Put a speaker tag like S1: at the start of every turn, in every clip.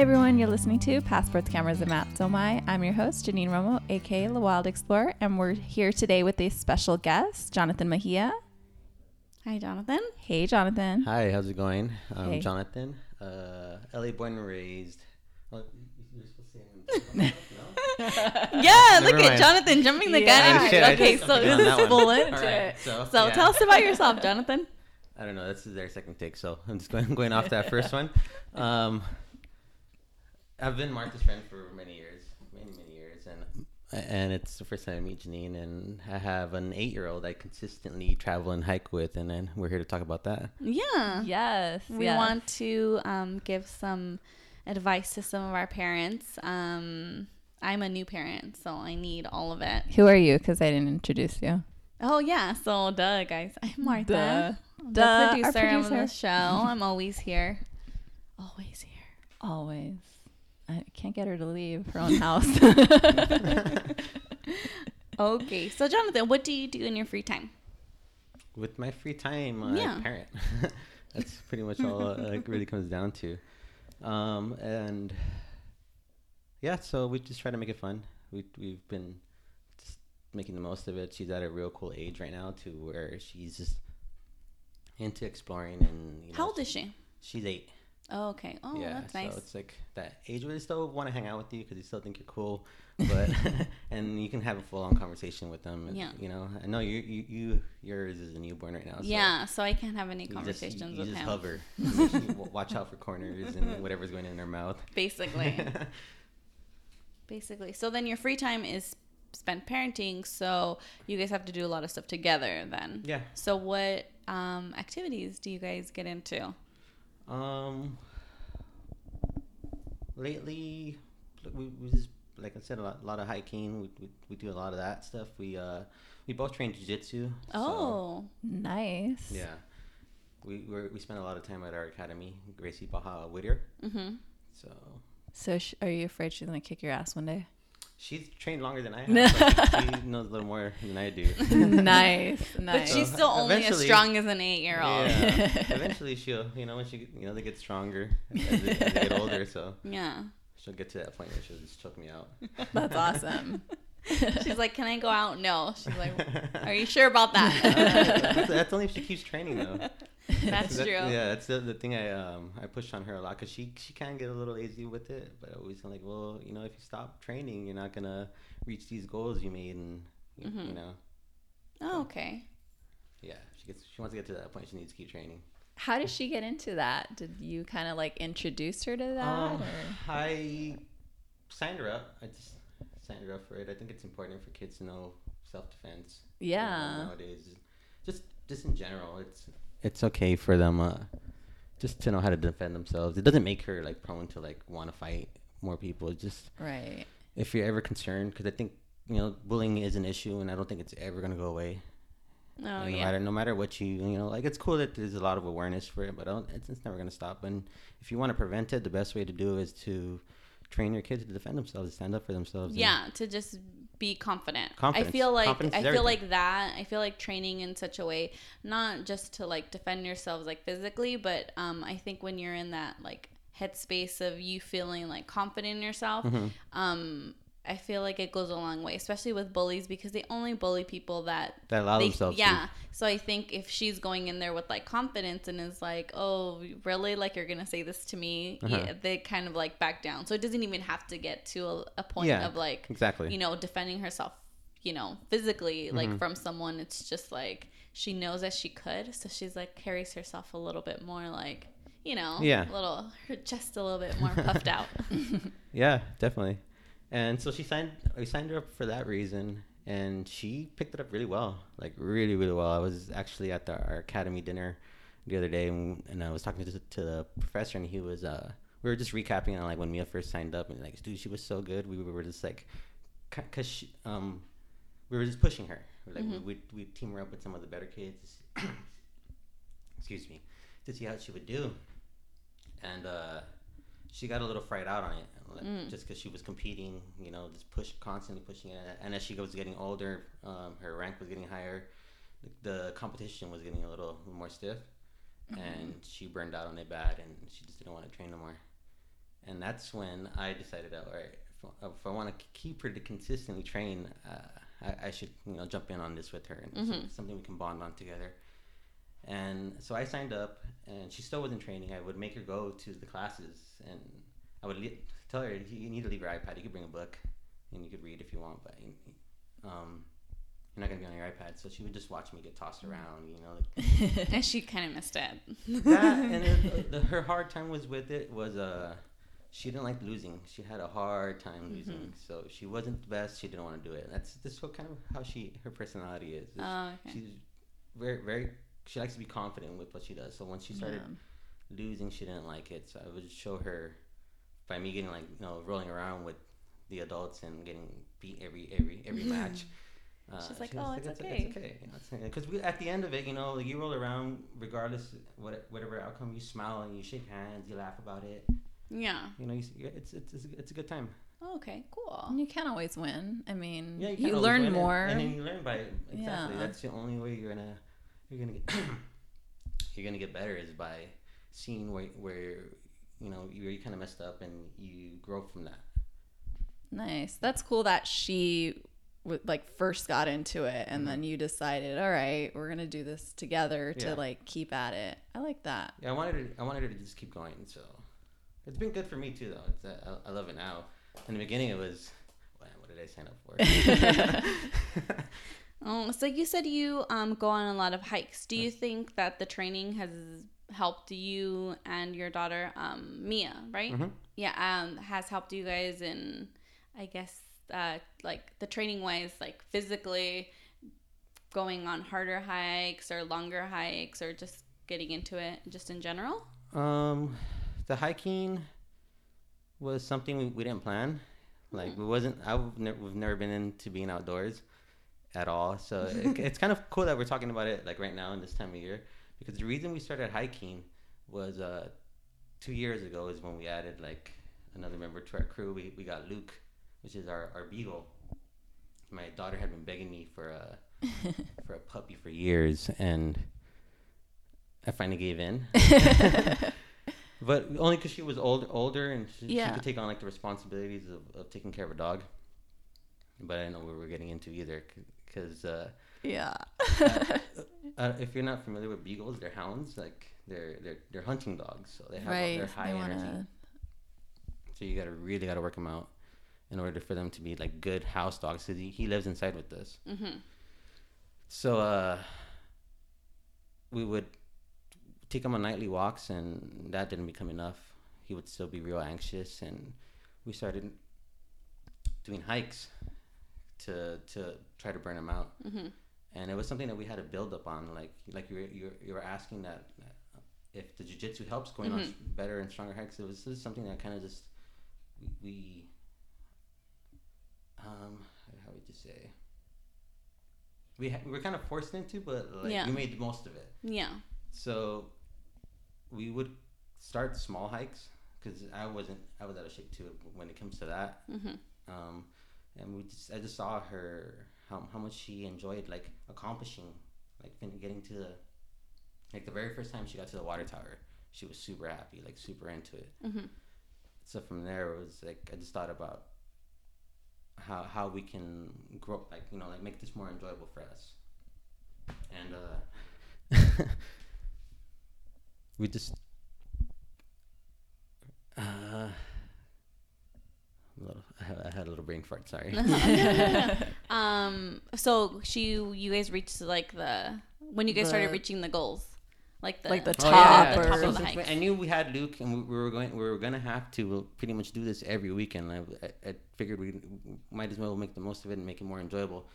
S1: Hi, everyone. You're listening to Passports, Cameras, and Maps. Oh my. I'm your host, Janine Romo, aka The Wild Explorer, and we're here today with a special guest, Jonathan Mejia.
S2: Hi, Jonathan.
S1: Hey, Jonathan.
S3: Hi, how's it going? I'm
S1: Hey.
S3: Jonathan, uh, LA born and raised. Oh, you're supposed to say no?
S2: Yeah,
S3: Never
S2: look at. Jonathan jumping the
S1: Yeah.
S2: gun.
S3: Oh, shit,
S2: okay, so this
S3: that
S2: is
S3: one.
S2: full into
S3: All right,
S2: it.
S3: so,
S2: So
S3: yeah.
S2: tell us about yourself, Jonathan.
S3: I don't know. This is their second take, so I'm just going going off that first one. Um, I've been Martha's friend for many years, many many years, and and it's the first time I meet Janine, and I have an eight year old I consistently travel and hike with, and then we're here to talk about that.
S2: Yeah.
S1: Yes.
S2: We
S1: yes.
S2: want to um, give some advice to some of our parents. Um, I'm a new parent, so I need all of it.
S1: Who are you? Because I didn't introduce you.
S2: Oh, yeah. So, duh, guys. I'm Martha. The
S1: Duh, our
S2: producer, of
S1: producer.
S2: the show. I'm always here. Always here.
S1: Always. I can't get her to leave her own house.
S2: Okay. So, Jonathan, what do you do in your free time?
S3: With my free time, uh,
S2: Yeah.
S3: I parent. That's pretty much all uh, it really comes down to. Um, and yeah, so we just try to make it fun. We we've been just making the most of it. She's at a real cool age right now, to where she's just into exploring and. You know,
S2: How old is she?
S3: She's eight.
S2: Oh, okay. Oh,
S3: yeah,
S2: that's nice.
S3: so it's like that age where they still want to hang out with you because they still think you're cool, but and you can have a full on conversation with them. and,
S2: Yeah.
S3: you know, I know you you, you yours is a newborn right now. So
S2: yeah, so I can't have any
S3: you just-
S2: conversations
S3: you,
S2: with
S3: you just
S2: him.
S3: hover. You Watch out for corners and whatever's going in their mouth.
S2: Basically. Basically. So then your free time is spent parenting, so you guys have to do a lot of stuff together then.
S3: yeah.
S2: So what um, activities do you guys get into?
S3: Um. Lately, we, we just like I said a lot, a lot of hiking. We, we, we do a lot of that stuff. We uh we both train jujitsu. so-
S2: Oh,
S1: nice.
S3: yeah. We we're, we spend a lot of time at our academy, Gracie Baja Whittier.
S2: mm-hmm.
S3: So
S1: So, sh- are you afraid she's going to kick your ass one day?
S3: She's trained longer than I have. but she knows a little more than I do.
S1: nice.
S2: But
S1: Nice.
S2: she's still only as strong as an eight-year-old.
S3: Yeah. Eventually, she'll you know when she you know they get stronger as they, as they get older. So
S2: Yeah.
S3: she'll get to that point where she'll just choke me out.
S1: That's awesome.
S2: She's like, "Can I go out?" No. She's like, "Are you sure about that?"
S3: that's, that's only if she keeps training though.
S2: That's
S3: That-
S2: true.
S3: Yeah, that's the, the thing I um I push on her a lot because she she can get a little lazy with it, but I always am like, well, you know, if you stop training, you're not gonna reach these goals you made, and you, you
S2: Mhm.
S3: know,
S2: Oh, okay.
S3: yeah, she gets she wants to get to that point, she needs to keep training.
S1: How did she get into that? Did you kind of like introduce her to that?
S3: Um. I signed her up. I just up for it. I think it's important for kids to know self defense.
S1: Yeah.
S3: nowadays, just just in general, it's it's okay for them uh, just to know how to defend themselves. It doesn't make her like prone to like want to fight more people. It's just
S1: Right.
S3: if you're ever concerned, because I think you know bullying is an issue, and I don't think it's ever gonna go away.
S2: Oh,
S3: no
S2: yeah.
S3: matter no matter what you you know like it's cool that there's a lot of awareness for it, but I don't, it's, it's never gonna stop. And if you want to prevent it, the best way to do is to train your kids to defend themselves, to stand up for themselves.
S2: yeah to just be confident
S3: Confidence.
S2: i feel like
S3: Confidence
S2: i feel like that i feel like training in such a way not just to like defend yourselves like physically but um i think when you're in that like headspace of you feeling like confident in yourself
S3: Mm-hmm.
S2: um i feel like it goes a long way especially with bullies because they only bully people that
S3: that allow
S2: they,
S3: themselves. to.
S2: yeah so i think if she's going in there with like confidence and is like oh really like you're gonna say this to me
S3: Uh-huh.
S2: yeah they kind of like back down so it doesn't even have to get to a, a point
S3: Yeah,
S2: of like
S3: exactly.
S2: you know defending herself you know physically like
S3: Mhm.
S2: from someone it's just like she knows that she could so she's like carries herself a little bit more like you know
S3: Yeah.
S2: a little her chest a little bit more puffed out
S3: Yeah, definitely. And so she signed. I signed her up for that reason, and she picked it up really well, like really, really well. I was actually at the, our academy dinner the other day, and, and I was talking to, to the professor, and he was. Uh, we were just recapping on like when Mia first signed up, and like, dude, she was so good. We were just like, cause she, um, we were just pushing her. We like
S2: Mhm.
S3: we we team her up with some of the better kids. excuse me, to see how she would do, and uh, she got a little fried out on it, like,
S2: Mm.
S3: just because she was competing, you know, just push constantly pushing it. And as she was getting older, um, her rank was getting higher. The, competition was getting a little more stiff,
S2: Mm-hmm.
S3: and she burned out on it bad, and she just didn't want to train no more. and that's when I decided, all right, if, if I want to keep her to consistently train, uh, I, I, should you know jump in on this with her and mm-hmm. something we can bond on together. And so I signed up, and she still wasn't training. I would make her go to the classes, and I would le- tell her, "You need to leave your iPad. You could bring a book, and you could read if you want, but um, you're not gonna be on your iPad." So she would just watch me get tossed mm. around, you know.
S2: Like, and she kind of missed it.
S3: that and it, the, her hard time was with it was uh, she didn't like losing. She had a hard time losing, mm-hmm. so she wasn't the best. She didn't want to do it. That's this what kind of how she her personality is.
S2: Oh, okay.
S3: She's very very she likes to be confident with what she does. So once she started yeah. Losing, she didn't like it. So I would show her by me getting like you know rolling around with the adults and getting beat every every every match.
S2: Uh, She's like, she oh, it's, like, okay.
S3: it's okay. Because at the end of it, you know, like you roll around regardless what whatever outcome, you smile and you shake hands, you laugh about it.
S2: Yeah.
S3: You know, you, it's, it's it's it's a good time.
S2: Oh, okay, cool.
S1: And you can't always win. I mean,
S3: yeah, you,
S1: you learn more.
S3: And, and, then you learn by it. Exactly. Yeah. That's the only way you're gonna you're gonna get you're gonna get better is by seeing where where you know you, you kind of messed up and you grow from that.
S1: Nice. That's cool that she w- like first got into it and mm-hmm. then you decided, all right, we're gonna do this together to yeah. like keep at it. I like that.
S3: Yeah, I wanted to, I wanted her to just keep going. So it's been good for me too, though. It's, uh, I, I love it now. In the beginning, it was, what did I sign up
S2: for? Oh, so you said you um, go on a lot of hikes. Do you think that the training has helped you and your daughter, um, Mia, right? Mm-hmm. Yeah, um, has helped you guys in, I guess, uh, like the training wise, like physically going on harder hikes or longer hikes or just getting into it just in general?
S3: Um, the hiking was something we, we didn't plan. Like, mm. we wasn't, I've ne- we've never been into being outdoors at all. So it, it's kind of cool that we're talking about it like right now in this time of year because the reason we started hiking was uh, two years ago is when we added like another member to our crew. We, we got Luke, which is our, our beagle. My daughter had been begging me for a for a puppy for years, and I finally gave in. but only because she was old, older and she, yeah. she, could take on like the responsibilities of, of taking care of a dog. But I didn't know what we were getting into either because uh,
S1: yeah.
S3: uh, uh, if you're not familiar with beagles, they're hounds. Like they're they're they're hunting dogs, so they have right. they're high they energy. Wanna... So you gotta really gotta work them out in order for them to be like good house dogs. Cause he, he lives inside with us. Mm-hmm. So uh, we would take him on nightly walks, and that didn't become enough. He would still be real anxious, and we started doing hikes to to try to burn him out. Mm-hmm. And it was something that we had to build up on, like like you were, you were, you were asking that if the jujitsu helps going mm-hmm. on better and stronger hikes. It was just something that kind of just we, we um how would you say we ha- we were kind of forced into, but like yeah. we made the most of it.
S2: Yeah.
S3: So we would start small hikes because I wasn't I was out of shape too when it comes to that. Mm-hmm. Um, and we just I just saw her how how much she enjoyed like accomplishing like getting to the like the very first time she got to the water tower she was super happy like super into it mm-hmm. so from there it was like I just thought about how how we can grow like you know like make this more enjoyable for us and uh we just uh little, I had a little brain fart. Sorry.
S2: um. So she, you guys reached like the when you guys the, started reaching the goals, like the
S1: like the top, oh, yeah,
S2: the top of the hike.
S3: I knew we had Luke, and we, were going. We were gonna have to pretty much do this every weekend. I, I, I figured we might as well make the most of it and make it more enjoyable.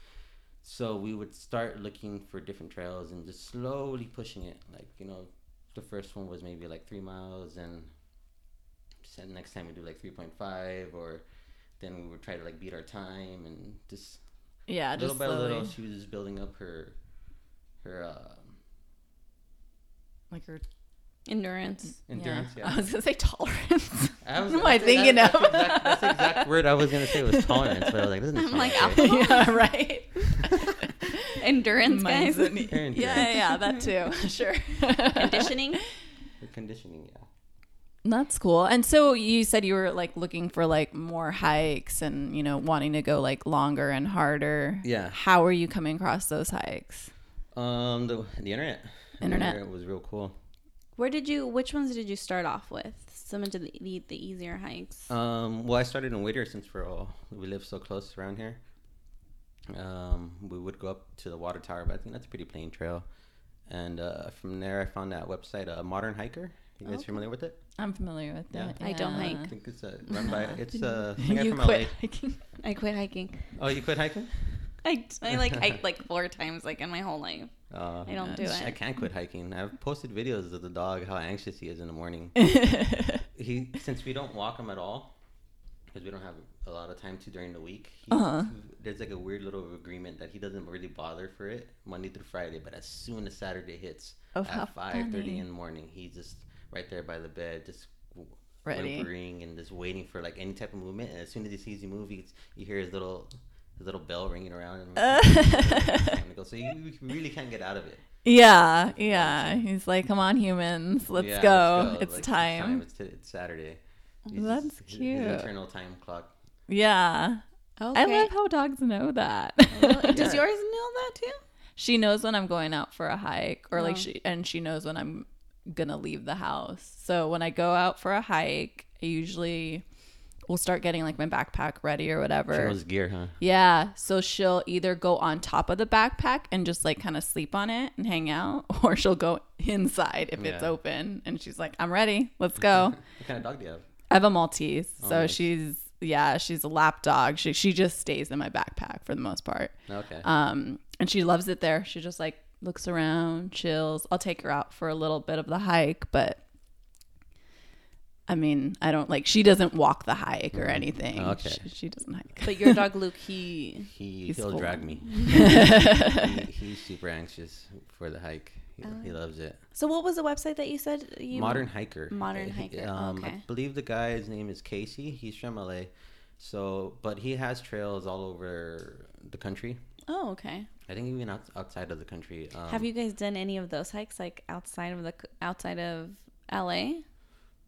S3: So we would start looking for different trails and just slowly pushing it. Like you know, the first one was maybe like three miles, and next time we do like three point five or then we would try to like beat our time and just
S1: yeah, just
S3: little
S1: just
S3: by slowly. little, she was just building up her her um,
S1: like her
S2: endurance.
S3: Endurance. Yeah.
S1: yeah. I was gonna say tolerance.
S3: I was,
S1: what am I thinking
S3: that, of? That's, exact, that's the exact word I was gonna say was tolerance, but I was like, this
S2: I'm like alcohol.
S1: yeah, right.
S2: endurance, guys.
S1: Endurance. Yeah, yeah, that too. sure.
S2: Conditioning.
S3: conditioning, yeah.
S1: That's cool. And so you said you were like looking for like more hikes and you know wanting to go like longer and harder.
S3: Yeah.
S1: How are you coming across those hikes?
S3: Um, the the internet. The
S1: Internet.
S3: was real cool.
S2: Where did you? Which ones did you start off with? Some of the the, the easier hikes.
S3: Um, well, I started in Whittier since we're all we live so close around here. Um, we would go up to the water tower, but I think that's a pretty plain trail. And uh, from there, I found that website, uh, Modern Hiker. You guys
S2: Okay.
S3: familiar with it?
S1: I'm familiar with
S3: Yeah.
S1: that.
S2: I don't hike.
S3: I think it's uh, run by it's uh, some
S1: you
S3: from
S1: quit
S3: LA.
S1: hiking.
S2: I quit hiking.
S3: Oh, you quit hiking?
S2: I, I like hiked like four times like in my whole life.
S3: Uh,
S2: I don't do it.
S3: I can't quit hiking. I've posted videos of the dog, how anxious he is in the morning. he since we don't walk him at all because we don't have a lot of time to during the week. He,
S1: Uh-huh.
S3: There's like a weird little agreement that he doesn't really bother for it Monday through Friday, but as soon as Saturday hits
S1: Oh,
S3: at five thirty in the morning, he just right there by the bed, just
S1: Ready.
S3: whimpering and just waiting for like any type of movement. And as soon as he sees you move, he, you hear his little his little bell ringing around. And time to go. So you, you really can't get out of it.
S1: yeah, yeah. He's like, "Come on, humans, let's
S3: Yeah,
S1: go. It's
S3: Like,
S1: time."
S3: It's, it's Saturday.
S1: That's
S3: his- his
S1: cute.
S3: internal time clock.
S1: Yeah,
S2: Okay.
S1: I love how dogs know that.
S2: Oh, really? Does
S3: Yeah.
S2: yours know that too?
S1: she knows when I'm going out for a hike, or like
S2: Oh.
S1: she and she knows when I'm gonna leave the house. So when I go out for a hike, I usually will start getting like my backpack ready or whatever.
S3: She gear, huh?
S1: Yeah. So she'll either go on top of the backpack and just like kind of sleep on it and hang out, or she'll go inside if it's open. And she's like, I'm ready. Let's go.
S3: What kind of dog do you have?
S1: I have a Maltese.
S3: Oh,
S1: so
S3: nice.
S1: she's, yeah, she's a lap dog. She, she just stays in my backpack for the most part.
S3: Okay.
S1: Um, and she loves it there. She just like looks around, chills. I'll take her out for a little bit of the hike, but I mean, I don't like, she doesn't walk the hike or anything.
S3: Okay.
S1: She, she doesn't hike.
S2: But your dog Luke, he
S3: he
S1: he's
S3: he'll
S1: full
S3: drag me. he, he's super anxious for the hike. He, he loves it.
S2: So what was the website that you said you
S3: Modern hiker.
S2: Modern
S3: Uh, he-
S2: Hiker,
S3: Um, I believe the guy's name is Casey. He's from LA. So, but he has trails all over the country.
S2: Oh, okay.
S3: I think even out, outside of the country. Um,
S2: Have you guys done any of those hikes like outside of the outside of LA?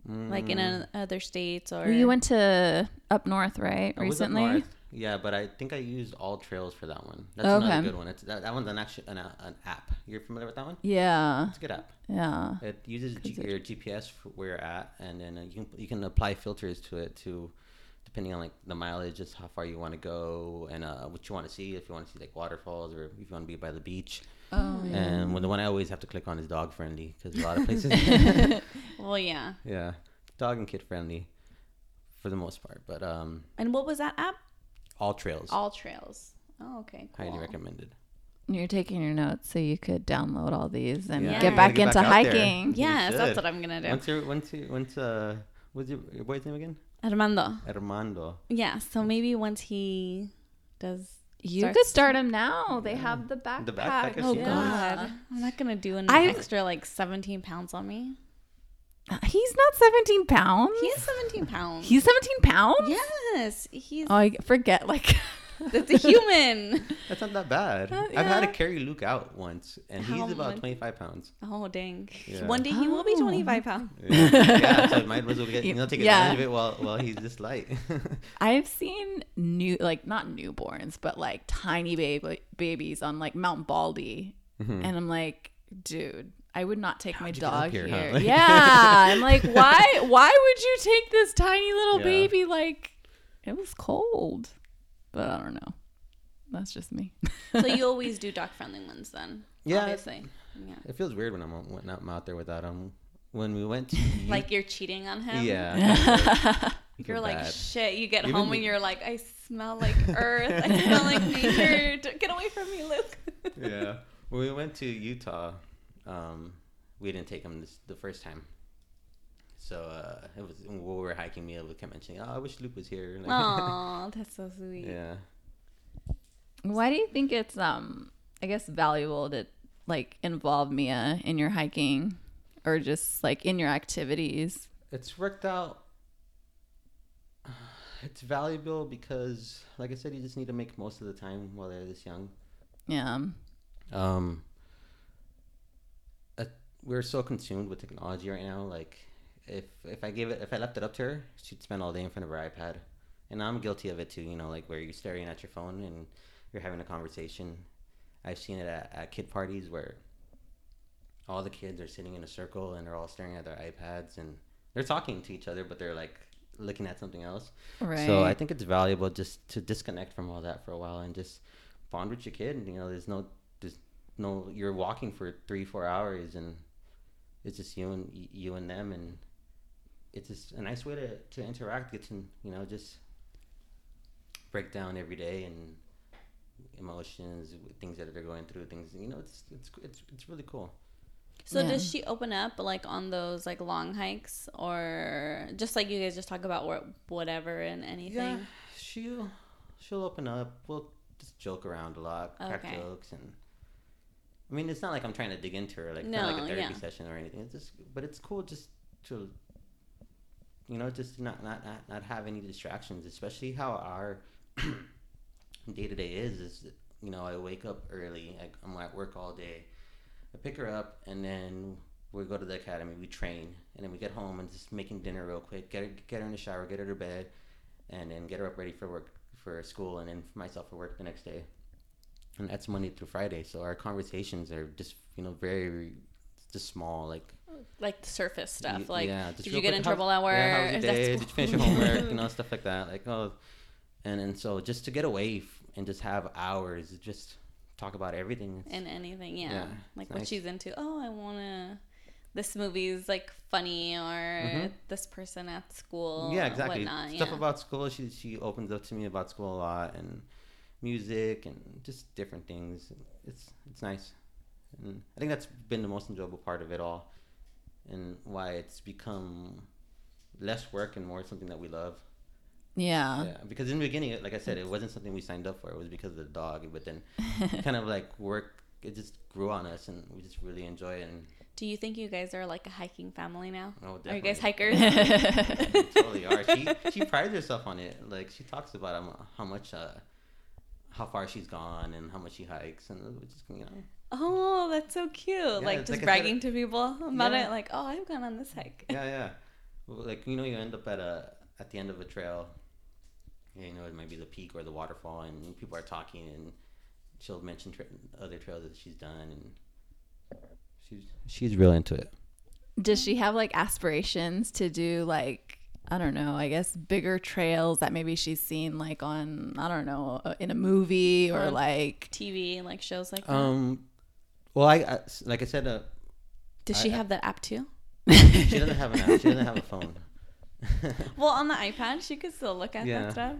S2: Like in
S3: mm,
S2: a, other states or
S1: Well, you went to up north, right?
S3: I was up
S1: Recently?
S3: north. Yeah, but I think I used AllTrails for that one. That's
S1: Okay.
S3: another good one. It's, that, that one's an actually an, an app. You're familiar with that one?
S1: Yeah.
S3: It's a good app.
S1: Yeah.
S3: It uses G- your GPS for where you're at, and then uh, you can you can apply filters to it to, depending on like the mileage, just how far you want to go and uh, what you want to see. If you want to see like waterfalls or if you want to be by the beach.
S1: Oh, yeah.
S3: And when the one I always have to click on is dog friendly because a lot of places,
S2: Well, yeah.
S3: yeah, dog and kid friendly, for the most part. But um,
S2: And what was that app?
S3: AllTrails
S2: All Trails. Oh, okay. Cool.
S3: highly recommended.
S1: You're taking your notes so you could download all these and
S3: Yeah.
S1: get
S2: Yeah.
S1: back
S3: Get
S1: into
S3: back out there.
S1: hiking.
S2: Yes, that's what I'm gonna do.
S3: Once you once you once uh, what's your, your boy's name again?
S2: Armando.
S3: Armando.
S2: Yeah. So maybe once he does.
S1: You
S2: starts-
S1: could start him now. They have the backpack.
S3: The backpack is
S2: Oh
S3: Yeah.
S2: God, I'm not gonna do an
S1: I-
S2: extra like 17 pounds on me.
S1: Uh, he's not 17 pounds.
S2: He is 17 pounds.
S1: He's 17 pounds?
S2: yes, he's
S1: Oh, I forget. Like,
S2: that's a human.
S3: That's not that bad.
S1: Uh,
S3: I've had to
S1: yeah.
S3: carry Luke out once, and he's about
S2: much? 25
S3: pounds.
S2: oh dang!
S3: Yeah.
S2: One day he will be
S1: Oh.
S2: 25 pounds.
S3: Yeah, yeah so might as well get, you know, take
S1: Yeah.
S3: advantage of it while, while he's this light.
S1: I've seen new, like, not newborns, but like tiny baby babies on like Mount Baldy.
S3: Mhm.
S1: And I'm like, dude, I would not take my
S3: How'd you get up
S1: dog
S3: here,
S1: here.
S3: huh?
S1: yeah. I'm like, why, why would you take this tiny little
S3: Yeah.
S1: baby? Like, it was cold. But I don't know. That's just me.
S2: so you always do dog friendly ones then?
S3: Yeah.
S2: obviously. Yeah.
S3: it feels weird when I'm out- when I'm out there without him. When we went to
S2: Like you're cheating on him.
S3: yeah,
S2: You're like
S3: bad.
S2: shit. You get
S3: Even
S2: home
S3: me-
S2: and you're like, I smell like earth. I smell like nature. Get away from me, Luke.
S3: yeah. When we went to Utah, um, we didn't take him this, the first time. So uh, it was when we were hiking. Me, we kept mentioning, "Oh, I wish Luke was here." Like,
S2: Aw, that's so sweet.
S3: yeah.
S1: Why do you think it's um I guess valuable to like involve Mia in your hiking or just like in your activities?
S3: It's worked out. It's valuable because, like I said, you just need to make most of the time while they're this young.
S1: Yeah.
S3: Um, uh, we're so consumed with technology right now. Like, if if I gave it if I left it up to her, she'd spend all day in front of her iPad, and I'm guilty of it too. You know, like where you're staring at your phone and you're having a conversation. I've seen it at, at kid parties where all the kids are sitting in a circle and they're all staring at their iPads and they're talking to each other, but they're like looking at something else.
S1: Right.
S3: So I think it's valuable just to disconnect from all that for a while and just bond with your kid. And, You know, there's no, there's no, you're walking for three, four hours and it's just you and you and them, and it's just a nice way to to interact. Get to you know just break down every day and emotions, things that they're going through, things you know. It's it's it's it's really cool.
S2: So
S1: Yeah.
S2: does she open up like on those like long hikes or just like you guys just talk about whatever and anything?
S3: Yeah, she'll she'll open up. We'll just joke around a lot, crack jokes, and I mean, it's not like I'm trying to dig into her, like
S2: No,
S3: not like a therapy
S2: yeah.
S3: session or anything. It's just, but it's cool just to, you know, just not not not, not have any distractions, especially how our day to day is. Is you know, I wake up early. I, I'm at work all day. I pick her up, and then we go to the academy. We train, and then we get home and just making dinner real quick. Get her, get her in the shower, get her to bed, and then get her up ready for work for school, and then for myself for work the next day. And that's Monday through Friday. So our conversations are just you know very just small, like
S2: Like the surface stuff. Like
S3: yeah,
S2: did you get in trouble at work?
S3: Yeah, how was your
S2: that
S3: day? Did you finish your homework? you know, stuff like that. Like oh, and and so just to get away f- and just have hours, just talk about everything. It's-
S2: and anything, yeah.
S3: Yeah,
S2: like what
S3: nice.
S2: she's into. Oh, I want to. This movie's like funny, or
S3: Mhm.
S2: this person at school.
S3: yeah, exactly.
S2: Whatnot,
S3: Stuff
S2: yeah.
S3: about school. She she opens up to me about school a lot and music and just different things. It's it's nice, and I think that's been the most enjoyable part of it all, and why it's become less work and more something that we love.
S1: Yeah.
S3: Yeah, because in the beginning, like I said, it wasn't something we signed up for. It was because of the dog, but then kind of like work. It just grew on us, and we just really enjoy it. And
S2: Do you think you guys are like a hiking family now?
S3: oh,
S2: Are you guys hikers?
S3: We totally are. She she prides herself on it. Like she talks about how, how much uh, how far she's gone and how much she hikes, and it was just you know
S2: oh, that's so cute. like just
S3: like I said-
S2: bragging to people about
S3: Yeah.
S2: it. Like, oh, I've gone on this hike.
S3: yeah yeah. Like you know, you end up at a at the end of a trail. You know, it might be the peak or the waterfall, and people are talking, and she'll mention tra- other trails that she's done, and she's she's real into it.
S1: Does she have like aspirations to do like I don't know, I guess bigger trails that maybe she's seen like on I don't know uh, in a movie or
S2: On-
S1: like
S2: TV and like shows like that.
S3: Um, well, I, I like I said, uh,
S2: Does she
S3: I-
S2: have that app too?
S3: she doesn't have an app. She doesn't have a phone.
S2: Well, on the iPad, she could still look at
S3: Yeah.
S2: that stuff.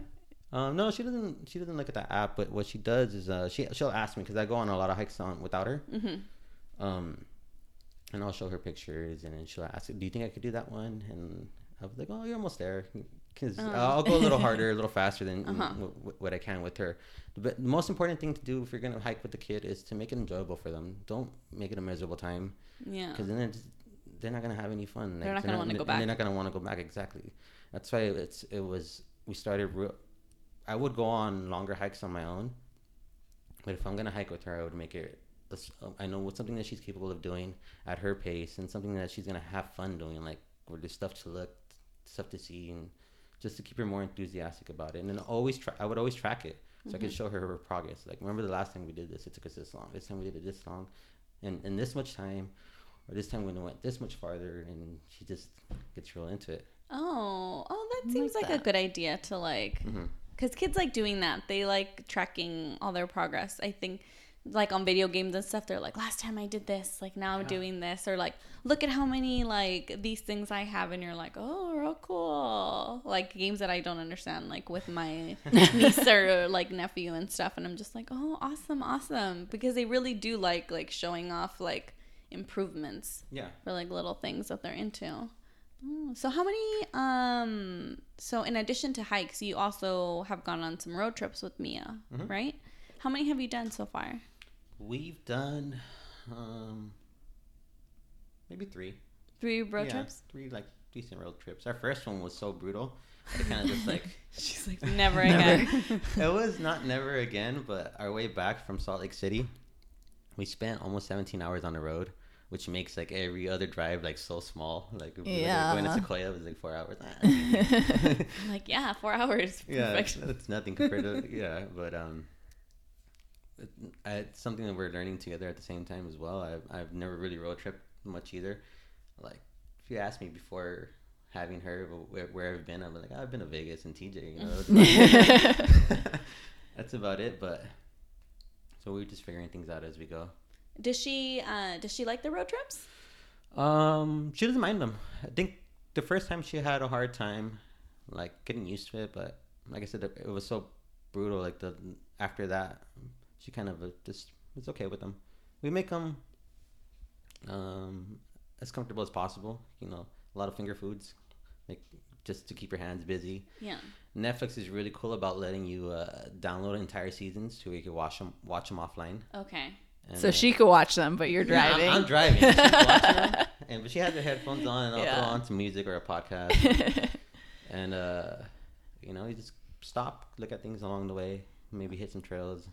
S3: Um, no, she doesn't. She doesn't look at the app. But what she does is, uh, she she'll ask me because I go on a lot of hikes on without her.
S2: Mm-hmm.
S3: Um, and I'll show her pictures, and then she'll ask, "Do you think I could do that one?" And I'll be like, "Oh, you're almost there." Because
S2: Oh.
S3: I'll go a little harder, a little faster than
S2: Uh-huh.
S3: w- w- what I can with her. But the most important thing to do if you're gonna hike with the kid is to make it enjoyable for them. Don't make it a miserable time.
S2: Yeah.
S3: because then it's, they're not gonna have any fun.
S2: They're not gonna wanna go back.
S3: They're not gonna want to go back. Exactly. That's why it's it was we started. Real, I would go on longer hikes on my own, but if I'm gonna hike with her, I would make it. I know what's something that she's capable of doing at her pace, and something that she's gonna have fun doing. Like where there's stuff to look, stuff to see, and just to keep her more enthusiastic about it. And then always try. I would always track it so I could mm-hmm. show her her progress. Like remember the last time we did this? It took us this long. This time we did it this long, and in this much time or this time when it went this much farther and she just gets real into it
S2: Oh, oh, that
S1: I
S2: seems
S1: like
S2: like, a good idea to like,
S3: mm-hmm.
S2: because kids like doing that. They like tracking all their progress. I think, like on video games and stuff, they're like, last time I did this, like now I'm doing this, or like, look at how many like these things I have, and you're like, oh, real cool. Like games that I don't understand, like with my niece or like nephew and stuff, and I'm just like, oh, awesome, awesome, because they really do like like showing off like improvements
S3: yeah
S2: for like little things that they're into. So how many um so in addition to hikes, you also have gone on some road trips with Mia,
S3: Mhm.
S2: right? How many have you done so far?
S3: we've done um maybe three
S2: Three road
S3: Yeah,
S2: trips?
S3: three like decent road trips our first one was so brutal it kind of just like
S2: She's like never
S3: Never.
S2: again.
S3: it was not never again but our way back from salt lake city we spent almost 17 hours on the road which makes like every other drive like so small. Like, if we were, like,
S1: Yeah.
S3: going to Sequoia was like four hours.
S2: Like, yeah, four hours.
S3: yeah, it's nothing compared to yeah, but um, it, it's something that we're learning together at the same time as well. I've I've never really road trip much either. Like if you asked me before having her where, where I've been, I'm like "Oh, I've been to Vegas and TJ. You know, that's about it. That's about it. But so we're just figuring things out as we go.
S2: Does she uh does she like the road trips?
S3: Um, she doesn't mind them. I think the first time she had a hard time, like getting used to it. But like I said, it was so brutal. Like the after that, she kind of uh, just was okay with them. We make them um as comfortable as possible. You know, a lot of finger foods, like just to keep your hands busy.
S2: Yeah.
S3: Netflix is really cool about letting you uh, download entire seasons to where you can watch them watch them offline.
S2: Okay.
S3: And,
S1: so
S3: uh,
S1: she could watch them, but you're
S3: yeah, I'm-
S1: driving.
S3: I'm, driving. She's them, and but she has her headphones on, and I'll
S1: Yeah.
S3: throw on some music or a podcast, and uh, you know, you just stop, look at things along the way, maybe hit some trails.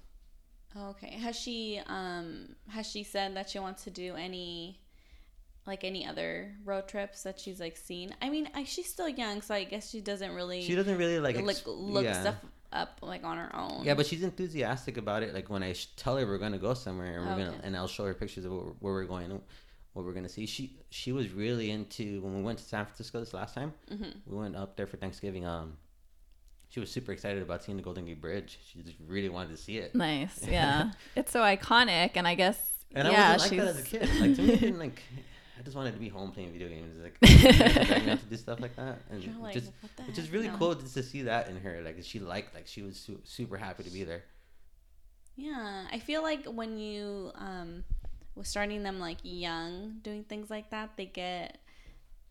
S2: Okay. Has she um has she said that she wants to do any like any other road trips that she's like seen? I mean, I, she's still young, so I guess she doesn't really
S3: She doesn't really like
S2: like
S3: ex-
S2: look
S3: yeah.
S2: stuff up like on her own.
S3: Yeah, but she's enthusiastic about it. Like when I sh- tell her we're gonna go somewhere, and we're gonna, and I'll show her pictures of where, where we're going, what we're gonna see. She she was really into when we went to San Francisco this last time.
S2: Mm-hmm.
S3: We went up there for Thanksgiving. Um, she was super excited about seeing the Golden Gate Bridge. She just really wanted to see it.
S1: nice, yeah. it's so iconic, and I guess
S3: And
S1: yeah,
S3: I wasn't like
S1: she's
S3: that as a kid. Like to me, didn't like. I just wanted to be home playing video games. Like out to do stuff like that, and
S2: like,
S3: just
S2: what the
S3: which is really
S2: No.
S3: cool just to see that in her. Like she liked, like she was su- super happy to be there.
S2: Yeah, I feel like when you um was starting them like young doing things like that, they get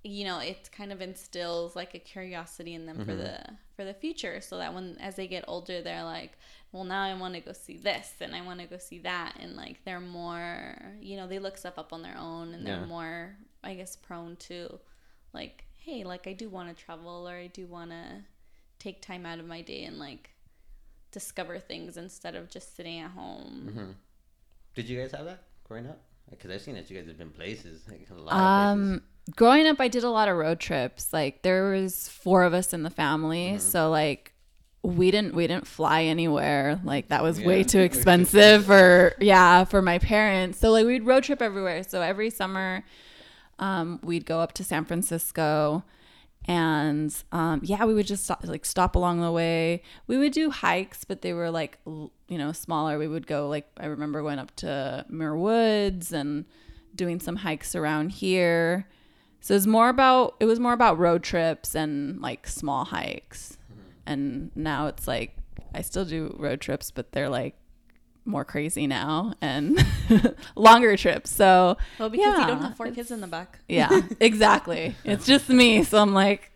S2: you know, it kind of instills like a curiosity in them for
S3: Mhm.
S2: the for the future so that when as they get older they're like, well now I want to go see this and I want to go see that and like they're more, you know, they look stuff up on their own and they're
S3: Yeah.
S2: more I guess prone to like, hey, like I do want to travel or I do want to take time out of my day and like discover things instead of just sitting at home.
S3: hmm Did you guys have that growing up? Because I've seen that you guys have been places, like a lot of
S1: Um, growing up, I did a lot of road trips. Like there was four of us in the family,
S3: Mm-hmm.
S1: so like we didn't we didn't fly anywhere. Like that was way too expensive for yeah for my parents. So like we'd road trip everywhere. So every summer, um, we'd go up to San Francisco. And um, yeah, we would just stop, like stop along the way. We would do hikes, but they were like you know smaller. We would go like I remember going up to Muir Woods and doing some hikes around here. So it was more about it was more about road trips and like small hikes. And now it's like I still do road trips, but they're like more crazy now and longer trips. So
S2: Well, because you
S1: Yeah,
S2: don't have four kids in the back.
S1: yeah, exactly. it's just me, so I'm like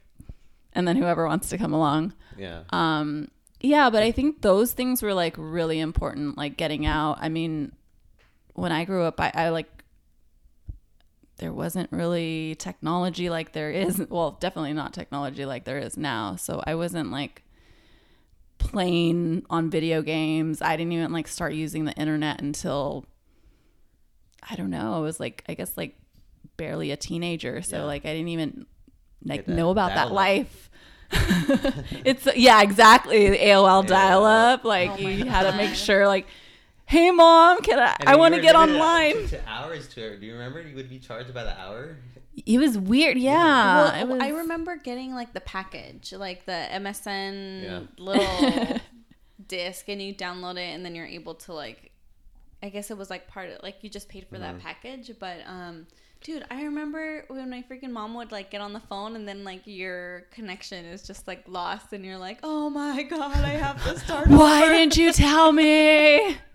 S1: and then whoever wants to come along.
S3: Yeah.
S1: Um, yeah, but I think those things were like really important, like getting out. I mean, when I grew up, I, I like there wasn't really technology like there is. Well, definitely not technology like there is now. So I wasn't like playing on video games. I didn't even like start using the internet until I don't know. I was like I guess like barely a teenager. So
S3: Yeah.
S1: like I didn't even like
S3: that
S1: know about that
S3: dial-up.
S1: life. it's yeah, exactly. The AOL
S3: Yeah.
S1: dial up. Like
S2: Oh my
S1: you had to make sure like Hey mom, can I?
S3: And
S1: I want to get online.
S3: To, to hours to it. Do you remember? You would be charged by the hour.
S1: It was weird. Yeah,
S2: well,
S1: was,
S2: I remember getting like the package, like the MSN
S3: Yeah.
S2: little disc, and you download it, and then you're able to like, I guess it was like part of like you just paid for that package, but um. Dude, I remember when my freaking mom would like get on the phone and then like your connection is just like lost and you're like, oh my god, I have to start.
S1: Why
S2: over."
S1: didn't you tell me?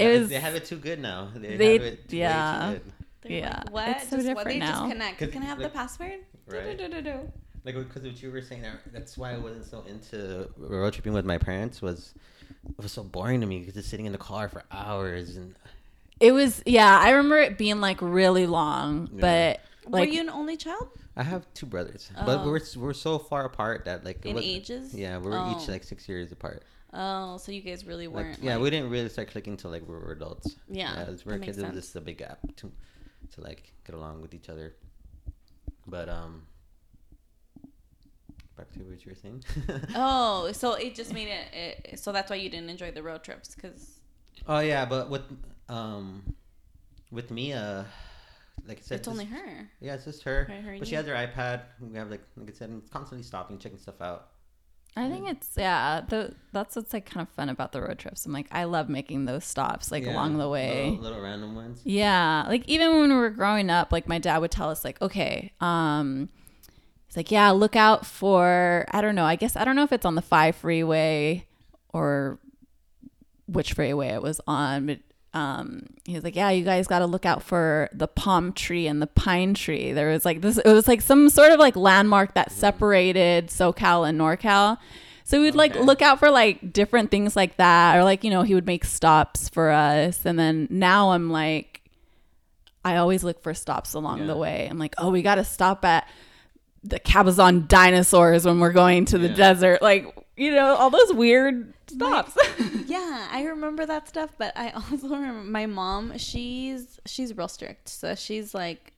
S3: Oh.
S1: It was-
S3: they have it too good now. They,
S1: They-
S3: have it way too
S1: yeah.
S3: good.
S2: They're
S1: Yeah,
S2: like, what?
S1: it's so
S2: just, what?
S1: different
S2: They
S1: now.
S2: just connect.
S3: 'Cause,
S2: Can I have the password?
S3: Right.
S2: Do-do-do-do-do.
S3: Like because what you were saying, that's why I wasn't so into road tripping with my parents. Was it was so boring to me because just sitting in the car for hours and
S1: It was yeah. I remember it being like really long,
S3: Yeah.
S1: but like
S2: Were you an only child?
S3: I have two brothers, but
S2: Oh.
S3: we're we're so far apart that like
S2: In
S3: was-
S2: ages?
S3: Yeah, we're each
S2: Oh.
S3: like six years apart.
S2: Oh, so you guys really
S3: Like,
S2: weren't.
S3: yeah,
S2: like-
S3: we didn't really start clicking till like we were adults.
S2: Yeah,
S3: as we were
S2: that makes
S3: kids, it was just a big gap to to like get along with each other. But um, back to what you were saying.
S2: Oh, so it just made it, it. So that's why you didn't enjoy the road trips, because
S3: Oh yeah, but with um, with Mia, like I said,
S2: it's only her.
S3: Yeah, it's just her.
S2: Her and
S3: but she has her iPad. We have like like I said, it's constantly stopping, checking stuff out.
S1: I think it's yeah. The, that's what's like kind of fun about the road trips. I'm like, I love making those stops like
S3: Yeah,
S1: along the way.
S3: little, little random ones.
S1: Yeah, like even when we were growing up, like my dad would tell us, like, okay, um, he's like, yeah, look out for I don't know. I guess I don't know if it's on the five freeway or which freeway it was on, but um, he was like, yeah, you guys got to look out for the palm tree and the pine tree. There was like this. It was like some sort of like landmark that separated SoCal and NorCal. So we'd like
S3: Okay.
S1: look out for like different things like that, or like you know he would make stops for us, and then now I'm like, I always look for stops along
S3: Yeah.
S1: the way. I'm like, oh, we got to stop at the Cabazon dinosaurs when we're going to the
S3: Yeah.
S1: desert, like you know all those weird stops.
S2: Yeah, I remember that stuff, but I also remember my mom. She's she's real strict, so she's like,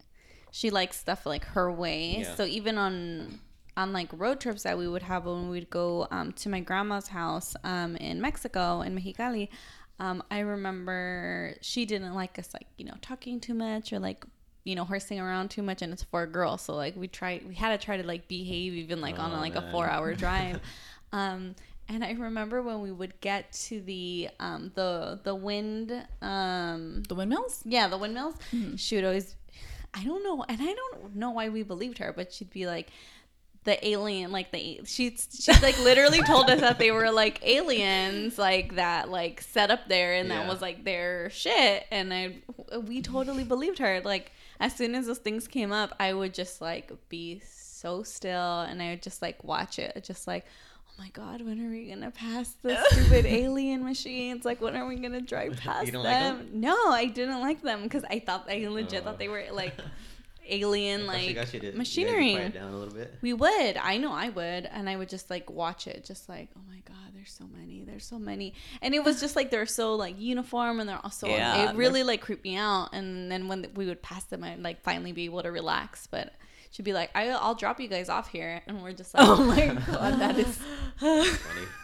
S2: she likes stuff like her way.
S3: Yeah.
S2: So even on on like road trips that we would have when we'd go um, to my grandma's house um, in Mexico in Mexicali, um, I remember she didn't like us like you know talking too much or like you know horsing around too much, and it's for a girl. So like we tried, we had to try to like behave even like on
S3: Oh,
S2: like a four hour drive. Um, and I remember when we would get to the um, the the wind, um,
S1: the windmills.
S2: yeah, the windmills. She would always, I don't know, and I don't know why we believed her, but she'd be like, the alien, like the she she like literally told us that they were like aliens, like that, like set up there, and that was like their shit, and I we totally believed her. Like as soon as those things came up, I would just like be so still, and I would just like watch it, just like. Oh my god, when are we gonna pass the stupid alien machines? Like, when are we gonna drive past
S3: don't like
S2: them?
S3: 'em?
S2: No, I didn't like them because I thought I legit
S3: Oh.
S2: thought they oh. were like alien, like
S3: got you to- you guys would
S2: machinery.
S3: down a little bit.
S2: We would. I know I would. And I would just like watch it, just like, oh my God, there's so many. There's so many. And it was just like they're so like uniform and they're also,
S1: Yeah,
S2: it really like creeped me out. And then when we would pass them, I'd like finally be able to relax. But she'd be like, I, I'll drop you guys off here. And we're just like,
S1: Oh my god, that is
S3: Funny.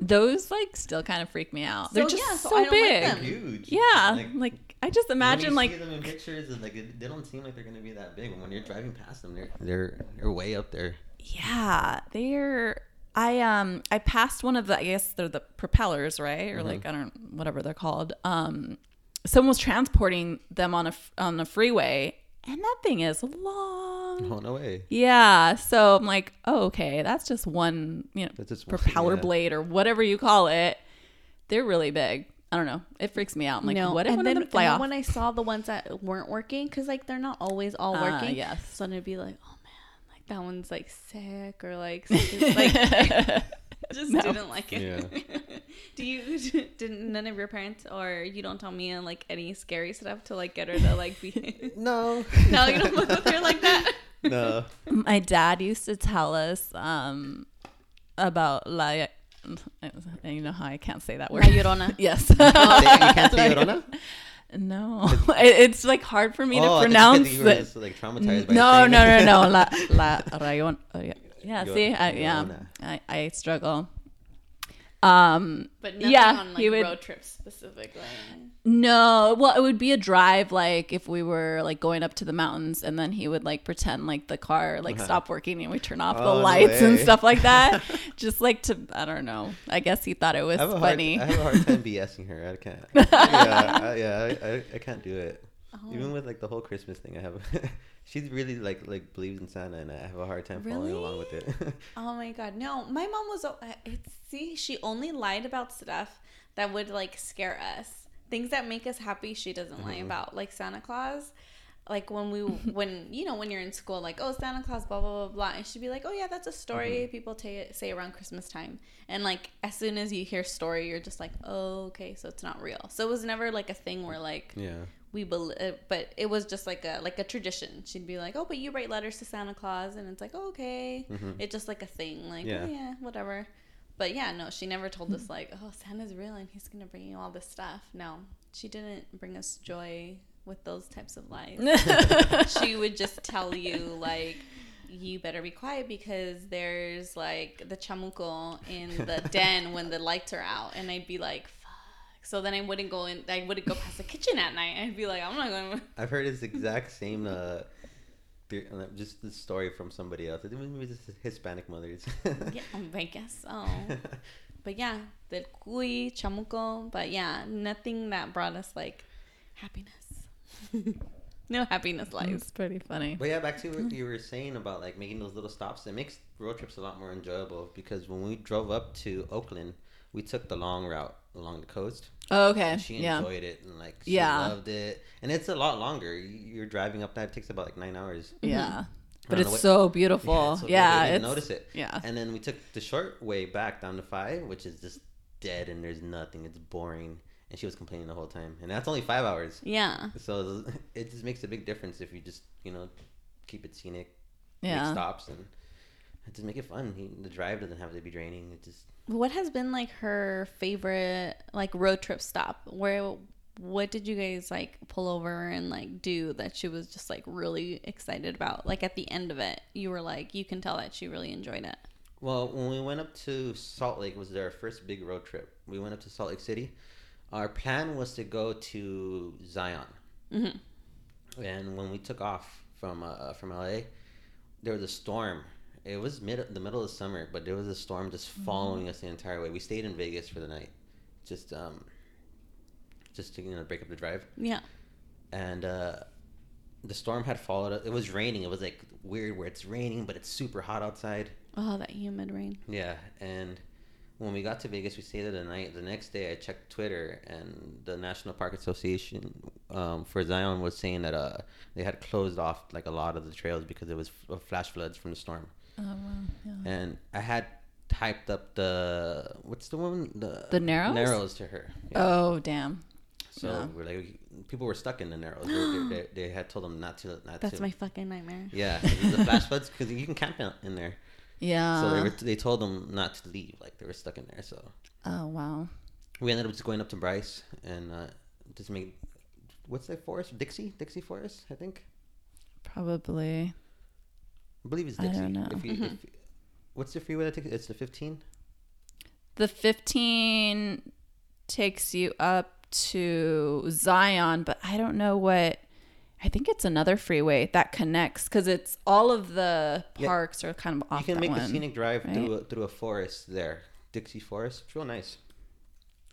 S1: those like still kind of freak me out. They're just
S2: yeah, so
S1: so,
S2: I don't like
S1: big.
S2: them.
S3: Huge.
S1: Yeah,
S3: Like,
S1: like, I just
S3: when
S1: imagine
S3: you
S1: like
S3: them in pictures, it's like they don't seem like they're gonna be that big. And when you're driving past them, they're they're they're way up there.
S1: yeah, they're. I um I passed one of the I guess they're the propellers right or
S3: Mm-hmm.
S1: like I don't whatever they're called. Um, someone was transporting them on a f- on a freeway, and that thing is long.
S3: Oh no way.
S1: Yeah, so I'm like, oh, okay, that's just one, you know,
S3: That's just one,
S1: propeller
S3: yeah.
S1: blade or whatever you call it. They're really big. I don't know. It freaks me out. I'm like, what if
S2: and
S1: one
S2: then,
S1: of them fly
S2: and then
S1: off?
S2: when I saw the ones that weren't working, because like they're not always all
S1: Ah,
S2: working.
S1: yes.
S2: So then it'd be like, oh man, like that one's like sick or like, like I just
S1: No.
S2: didn't like it.
S3: Yeah.
S2: Do you? Didn't none of your parents or you don't tell me like any scary stuff to like get her to like be?
S3: No.
S2: no, you don't look with her like that.
S3: no.
S1: My dad used to tell us um, about like, you know how I can't say that
S2: La
S1: word.
S2: Llorona.
S1: yes.
S3: Say- you can't say Llorona?
S1: no, It- it's like hard for me
S3: Oh,
S1: to pronounce
S3: said you were
S1: it.
S3: just, like traumatized by
S1: No,
S3: saying
S1: no, no, no. La, la rayon. oh, yeah, yeah.
S3: Yo-
S1: See, I, yeah,
S3: Llorona.
S1: I, I struggle. Um,
S2: But nothing
S1: yeah,
S2: on like
S1: he would.
S2: road trips specifically.
S1: No, well, it would be a drive like if we were like going up to the mountains, and then he would like pretend like the car like stopped working, and we turn off the
S3: Oh, no
S1: lights and stuff like that, just like to I don't know. I guess he thought it was
S3: I
S1: funny.
S3: hard, I have a hard time BSing her. I can't. yeah, I, yeah, I, I, I can't do it.
S2: Oh.
S3: Even with like the whole Christmas thing, I have. she's really like like believes in Santa, and I have a hard time following along with it.
S2: Oh my god, no! My mom was. It's see, she only lied about stuff that would like scare us. Things that make us happy, she doesn't lie mm-hmm. about, like Santa Claus. Like when we, when you know, when you're in school, like oh Santa Claus, blah blah blah blah, and she'd be like, oh yeah, that's a story mm-hmm. people ta say around Christmas time. And like as soon as you hear story, you're just like, oh okay, so it's not real. So it was never like a thing where like
S3: yeah.
S2: We believe, uh, but it was just like a like a tradition. She'd be like, "Oh, but you write letters to Santa Claus," and it's like, oh, "Okay." Mm-hmm. It's just like a thing, like,
S3: Yeah.
S2: yeah. "Oh yeah, whatever." but yeah, no, she never told us like, oh, Santa's real and he's gonna bring you all this stuff. No, she didn't bring us joy with those types of lies. she would just tell you like, you better be quiet because there's like the chamuco in the den when the lights are out, and I'd be like. Fuck. So then I wouldn't go in. I wouldn't go past the kitchen at night. I'd be like, I'm not going.
S3: I've heard this exact same, uh, the- uh, just the story from somebody else. I think maybe this is Hispanic mothers.
S2: Yeah, I guess so. But yeah, the cuy, chamuco. But yeah, nothing that brought us like happiness. no happiness lies.
S1: It's pretty funny.
S3: But yeah, back to what you were saying about like making those little stops. It makes road trips a lot more enjoyable because when we drove up to Oakland, we took the long route along the coast.
S1: Oh, okay.
S3: She
S1: Yeah.
S3: enjoyed it and like she
S1: Yeah.
S3: loved it. And it's a lot longer. You- You're driving up that it takes about like nine hours.
S1: Yeah. But it's so beautiful.
S3: so
S1: Yeah.
S3: didn't
S1: it's,
S3: notice it.
S1: Yeah.
S3: And then we took the short way back down to five, which is just dead and there's nothing. It's boring. And she was complaining the whole time. And that's only five hours.
S2: Yeah.
S3: So it just makes a big difference if you just, you know, keep it scenic,
S1: Yeah.
S3: make stops, and just make it fun. He, the drive doesn't have to be draining. It just
S2: What has been like her favorite like road trip stop? Where what did you guys like pull over and like do that she was just like really excited about? Like at the end of it, you were like you can tell that she really enjoyed it.
S3: Well, when we went up to Salt Lake, was our first big road trip. We went up to Salt Lake City. Our plan was to go to Zion,
S2: Mhm.
S3: and when we took off from uh, from LA, there was a storm. It was mid the middle of summer, but there was a storm just following us the entire way. We stayed in Vegas for the night, just um, just to you know break up the drive.
S2: Yeah.
S3: and uh, the storm had followed us. It was raining. It was like weird where it's raining, but it's super hot outside.
S2: Oh, that humid rain.
S3: Yeah, and when we got to Vegas, we stayed there the night. The next day, I checked Twitter, and the National Park Association um, for Zion was saying that uh, they had closed off like a lot of the trails because it was f- flash floods from the storm.
S1: Oh, wow. Yeah.
S3: And I had typed up the what's the one the
S1: The Narrows?
S3: narrows to her. Yeah.
S1: Oh, damn.
S3: so
S1: yeah.
S3: we're like people were stuck in the narrows. They, they, they, they had told them not to not
S2: That's
S3: to.
S2: my fucking nightmare.
S3: Yeah, the flash floods because you can camp in- in there.
S1: Yeah.
S3: So they were they told them not to leave, like they were stuck in there. So
S1: oh, wow.
S3: we ended up just going up to Bryce and uh, just make what's that forest? Dixie, Dixie Forest, I think.
S1: Probably.
S3: I believe it's
S1: I
S3: Dixie.
S1: don't know.
S3: If you, if, what's the freeway that takes? It's the 15.
S1: The 15 takes you up to Zion, but I don't know what. I think it's another freeway that connects because it's all of the
S3: Yeah.
S1: parks are kind of off
S3: you can
S1: that
S3: make
S1: one.
S3: a scenic drive
S1: right?
S3: through a, through a forest there, Dixie Forest. It's real nice.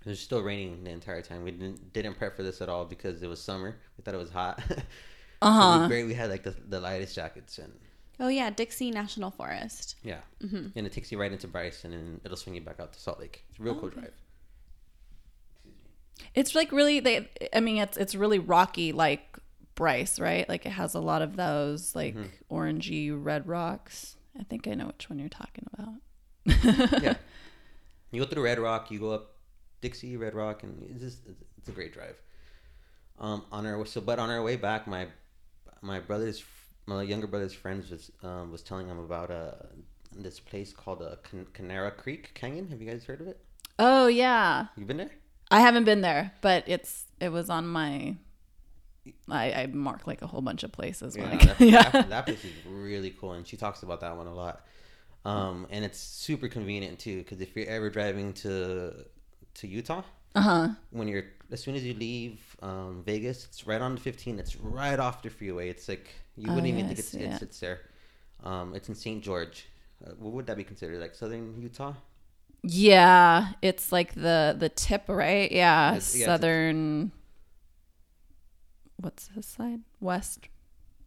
S3: It was still raining the entire time. We didn't didn't prep for this at all because it was summer. We thought it was hot.
S1: Uh
S3: So
S1: huh.
S3: we, we had like the, the lightest jackets and
S2: Oh yeah, Dixie National Forest.
S3: yeah,
S1: Mm-hmm.
S3: and it takes you right into Bryce and then it'll swing you back out to Salt Lake. It's a real
S1: Oh,
S3: cool drive.
S1: It's like really they. I mean, it's it's really rocky, like Bryce, right? Like it has a lot of those like
S3: Mm-hmm.
S1: orangey red rocks. I think I know which one you're talking about.
S3: yeah. You go through Red Rock, you go up Dixie, Red Rock, and it's just it's a great drive. Um, on our so but on our way back, my my brother's my younger brother's friends was um, was telling him about uh this place called uh, Can- Kanarra Creek Canyon. Have you guys heard of it?
S1: Oh yeah,
S3: You been there?
S1: I haven't been there, but it's it was on my. I, I marked like a whole bunch of places. When I,
S3: that,
S1: yeah.
S3: that, that place is really cool, and she talks about that one a lot. Um, and it's super convenient too, because if you're ever driving to to Utah,
S1: Uh huh.
S3: when you're as soon as you leave um, Vegas, it's right on the 15. It's right off the freeway. It's like you
S1: Oh,
S3: wouldn't
S1: yeah,
S3: even
S1: I
S3: think it's
S1: see
S3: it's,
S1: it.
S3: it's there. Um, it's in St. George. Uh, what would that be considered? Like southern Utah?
S1: Yeah, it's like the the tip, right? Yeah,
S3: It's- yeah,
S1: southern. What's this side? West,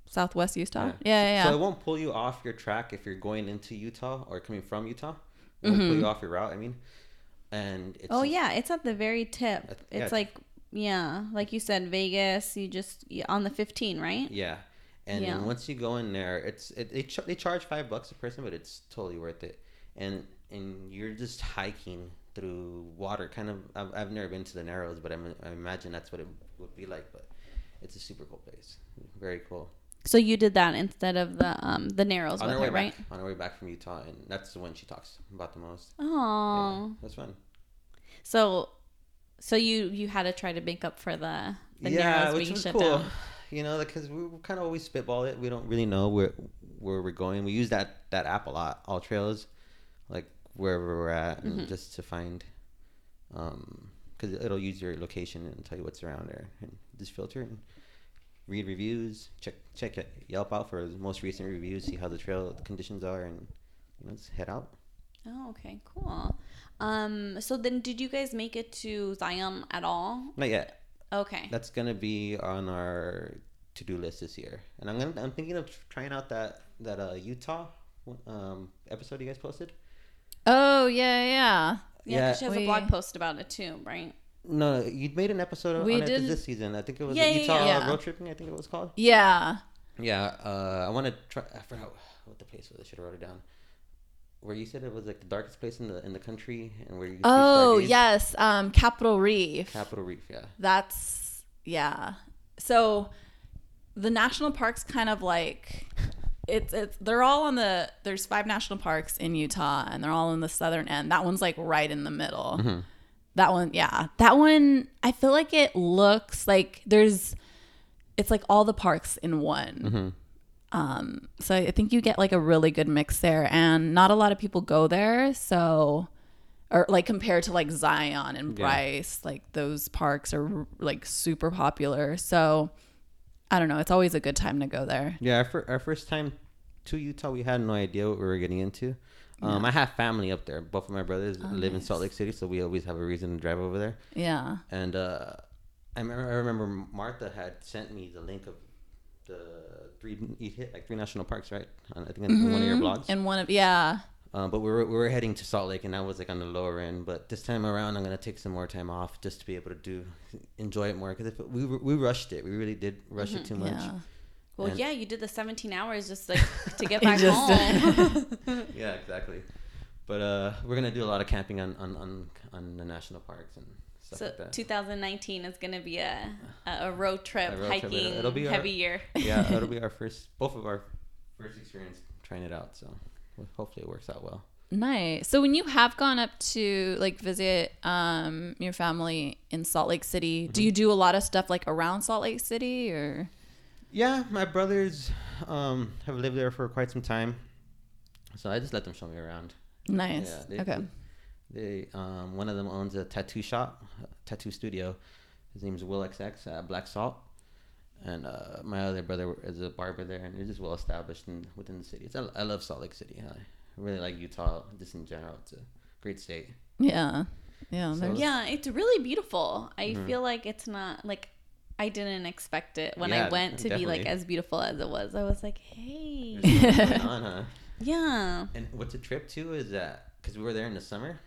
S1: southwest Utah. Yeah, yeah. yeah.
S3: So it won't pull you off your track if you're going into Utah or coming from Utah. It won't pull you off your route. I mean, and it's
S2: Oh yeah, it's at the very tip.
S3: At-
S2: It's
S3: yeah.
S2: like yeah, like you said, Vegas. You just on the 15, right?
S3: Yeah, and
S2: Yeah.
S3: once you go in there, it's it, they ch- they charge five bucks a person, but it's totally worth it. And and you're just hiking through water. Kind of, I've, I've never been to the Narrows, but I'm, I imagine that's what it would be like. But it's a super cool place, very cool.
S2: So you did that instead of the um the narrows
S3: on
S2: with her, right?
S3: back, on our way back from Utah, and that's the one she talks about the most.
S2: Oh,
S3: Yeah, that's fun.
S2: so so you you had to try to make up for the the
S3: yeah,
S2: narrows
S3: which
S2: being
S3: was
S2: shut
S3: cool.
S2: down.
S3: You know, because we kind of always spitball it. We don't really know where where we're going. We use that that app a lot, AllTrails, like wherever we're at, and
S2: Mhm.
S3: just to find, um, because it'll use your location and tell you what's around there, and just filter and read reviews. Check check Yelp out for the most recent reviews. See how the trail conditions are, and you know, just head out.
S2: Oh, okay, cool. Um, so then did you guys make it to Zion at all?
S3: Not yet.
S2: Okay.
S3: That's gonna be on our to do list this year, and I'm gonna I'm thinking of trying out that that uh Utah um episode you guys posted.
S1: Oh yeah, yeah.
S2: Yeah, 'cause she has
S1: We-
S2: a blog post about it too, right?
S3: No, no, you'd made an episode
S1: We
S3: on it this season. I think it was
S2: Yeah,
S3: the
S2: yeah,
S3: Utah
S1: yeah.
S3: road tripping. I think it was called.
S1: Yeah.
S3: Yeah, uh, I want to try. I forgot what the place was. I should have wrote it down. Where you said it was like the darkest place in the in the country, and where you
S1: Oh yes, um, Capitol Reef.
S3: Capitol Reef. Yeah.
S1: That's yeah. So the national parks kind of like it's it's they're all on the there's five national parks in Utah and they're all in the southern end. That one's like right in the middle. That one, yeah. That one I feel like it looks like there's it's like all the parks in one. Um so I think you get like a really good mix there and not a lot of people go there, so or like compared to like Zion and
S3: Yeah.
S1: Bryce, like those parks are like super popular. So I don't know, it's always a good time to go there.
S3: Yeah, our, fir- our first time to Utah, we had no idea what we were getting into. Um, I have family up there. Both of my brothers live in Salt Lake City, so we always have a reason to drive over there.
S1: Yeah.
S3: And uh, I remember, I remember Martha had sent me the link of the three you hit like three national parks, right? I think in one of your blogs.
S1: And one of yeah.
S3: Um, but we were we were heading to Salt Lake, and that was like on the lower end. But this time around, I'm gonna take some more time off just to be able to do enjoy it more because we we rushed it. We really did rush it too much.
S1: Yeah.
S2: Well,
S3: And-
S2: yeah, you did the 17 hours just like to get back
S1: Just-
S2: home.
S3: yeah, exactly. But uh, we're gonna do a lot of camping on on, on, on the national parks and stuff
S2: so
S3: like that.
S2: 2019 is gonna be a a road trip,
S3: A road trip,
S2: hiking,
S3: it'll be our-
S2: heavy year.
S3: yeah, it'll be our first, both of our first experience trying it out. So hopefully it works out well.
S1: Nice. So when you have gone up to like visit um your family in Salt Lake City,
S3: Mm-hmm.
S1: do you do a lot of stuff like around Salt Lake City or
S3: Yeah, my brothers um, have lived there for quite some time, so I just let them show me around.
S1: nice?
S3: Yeah, they,
S1: okay.
S3: They um, one of them owns a tattoo shop, a tattoo studio. His name is Will XX at Black Salt, and uh, my other brother is a barber there, and they're just well established in, within the city. It's, I, I love Salt Lake City. I really like Utah, just in general. It's a great state.
S1: Yeah. Yeah.
S3: So-
S1: there's-
S2: Yeah, it's really beautiful. I
S3: Mhm.
S2: feel like it's not like I didn't expect it when
S3: Yeah,
S2: I went to be like as beautiful as it was. I was like, hey,
S3: There's going on, huh?
S2: yeah,
S3: And what's a trip too is that because we were there in the summer.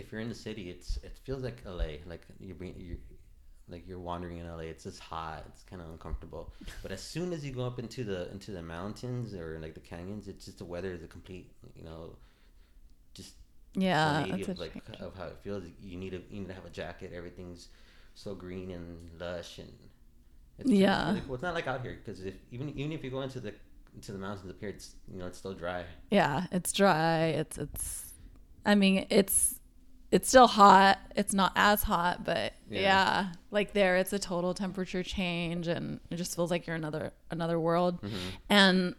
S3: If you're in the city, it's it feels like LA. Like you're being you like you're wandering in LA. It's just hot. It's kind of uncomfortable. But as soon as you go up into the into the mountains or like the canyons, it's just the weather is a complete you know just
S1: Yeah.
S3: 180
S1: That's
S3: of like
S1: change.
S3: of how it feels. You need to you need to have a jacket. Everything's so green and lush and it's
S1: Yeah.
S3: really cool. It's not like out here because if even even if you go into the into the mountains up here, it's you know it's still dry.
S1: Yeah, it's dry. It's it's I mean, it's it's still hot. It's not as hot, but
S3: Yeah.
S1: yeah. like there it's a total temperature change and it just feels like you're another another world.
S3: Mm-hmm.
S1: And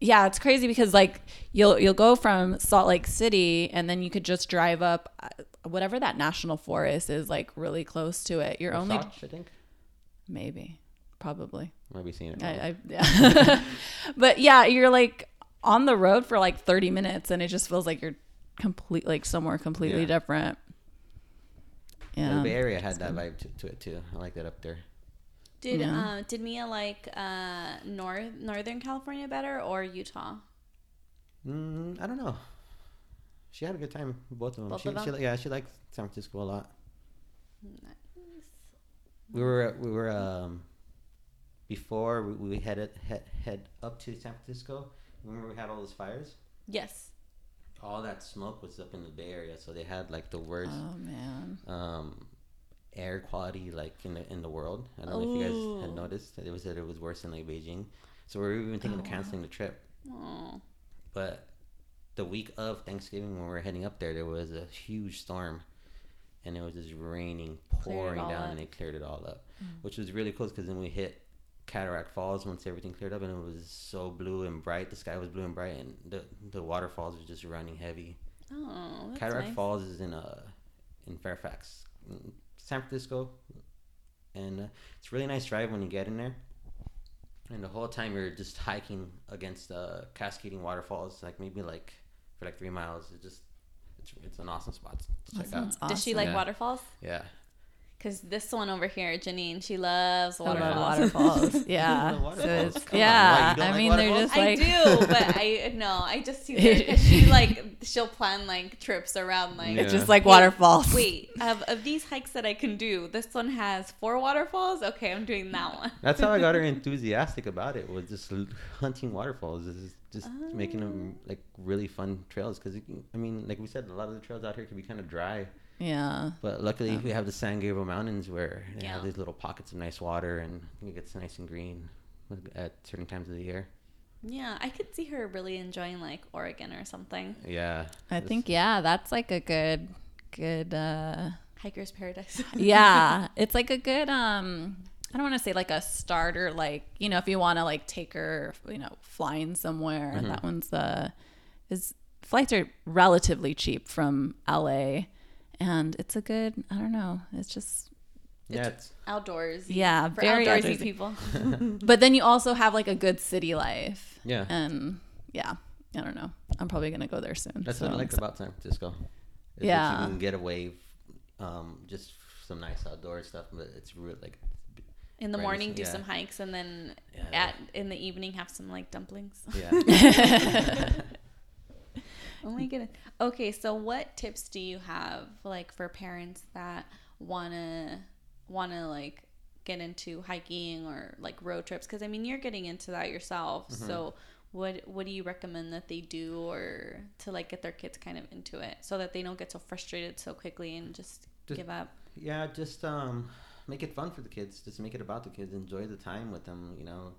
S3: Yeah.
S1: it's crazy because like you'll you'll go from Salt Lake City and then you could just drive up uh, whatever that national forest is like really close to it. You're only
S3: I think.
S1: maybe probably
S3: Might be seeing it.
S1: I, I yeah. but yeah, you're like on the road for like 30 minutes and it just feels like you're complete like somewhere completely
S3: Yeah.
S1: different.
S3: Yeah,
S1: Yeah.
S3: the Bay Area had that vibe to, to it too. I like that up there.
S2: Did
S1: Yeah.
S2: uh, did Mia like uh, North Northern California better or Utah?
S3: Mm, I don't know. She had a good time both of them.
S2: Both
S3: she,
S2: of them?
S3: li- yeah, she liked San Francisco a lot.
S2: Nice.
S3: We were we were um before we, we headed head head up to San Francisco. Remember we had all those fires.
S2: Yes.
S3: All that smoke was up in the Bay Area, so they had like the worst
S1: Oh man.
S3: um air quality like in the in the world. I don't know if you guys had noticed. It was that it was worse in like Beijing, so we were even thinking of canceling the trip.
S2: Oh.
S3: But the week of Thanksgiving, when we were heading up there, there was a huge storm, and it was just raining, pouring down,
S2: up.
S3: and it cleared it all up, which was really cool because then we hit Cataract Falls once everything cleared up, and it was so blue and bright. The sky was blue and bright, and the the waterfalls were just running heavy.
S2: Oh, that's
S3: Cataract
S2: nice.
S3: Falls is in uh in Fairfax, in San Francisco, and uh, it's a really nice drive when you get in there. And the whole time you're just hiking against uh, cascading waterfalls, like maybe like for like three miles. It just it's, it's an awesome spot to check out.
S1: sounds
S2: Does she like
S3: Yeah.
S2: waterfalls?
S3: Yeah,
S2: Because this one over here, Janine, she loves
S1: I love
S2: waterfalls.
S1: waterfalls. Yeah.
S3: The
S1: So
S3: waterfalls?
S1: it's, yeah.
S3: why,
S1: I
S3: like
S1: mean, they're just like.
S2: I do, but I no, I just see her 'cause she like she'll plan like trips around like.
S3: Yeah.
S1: It's just like waterfalls.
S2: Wait, of, of these hikes that I can do, this one has four waterfalls. Okay, I'm doing that one.
S3: that's how I got her enthusiastic about it. Was just hunting waterfalls, is just making them oh. like really fun trails. Because I mean, like we said, a lot of the trails out here can be kind of dry.
S1: Yeah.
S3: But luckily, we have the San Gabriel Mountains where they have these little pockets of nice water and it gets nice and green at certain times of the year.
S2: Yeah, I could see her really enjoying like Oregon or something.
S3: Yeah.
S1: I
S3: It's-
S1: think, yeah, that's like a good, good, uh,
S2: Hiker's paradise.
S1: yeah. It's like a good, um, I don't want to say like a starter, like, you know, if you want to like take her, you know, flying somewhere,
S3: Mm-hmm.
S1: that one's, uh, is flights are relatively cheap from LA. And it's a good, I don't know, it's just,
S3: Yeah. It's,
S2: outdoors.
S1: Yeah,
S2: for
S1: very
S2: outdoorsy
S1: outdoorsy.
S2: people.
S1: but then you also have like a good city life.
S3: yeah.
S1: And yeah, I don't know. I'm probably going to go there soon.
S3: That's
S1: so
S3: what I
S1: I'm
S3: like about San Francisco. is that
S1: Yeah.
S3: You can get away, um, just some nice outdoor stuff, but it's really like.
S2: In the
S3: Right,
S2: morning, do
S3: yeah.
S2: some hikes, and then
S3: Yeah.
S2: at in the evening, have some like dumplings.
S3: Yeah.
S2: Oh my goodness. Okay, so what tips do you have like for parents that wanna wanna like get into hiking or like road trips? Because I mean, you're getting into that yourself.
S3: Mm-hmm.
S2: So what what do you recommend that they do or to like get their kids kind of into it so that they don't get so frustrated so quickly and just,
S3: Just-
S2: give up?
S3: yeah. Just um, make it fun for the kids. Just make it about the kids. Enjoy the time with them. You know,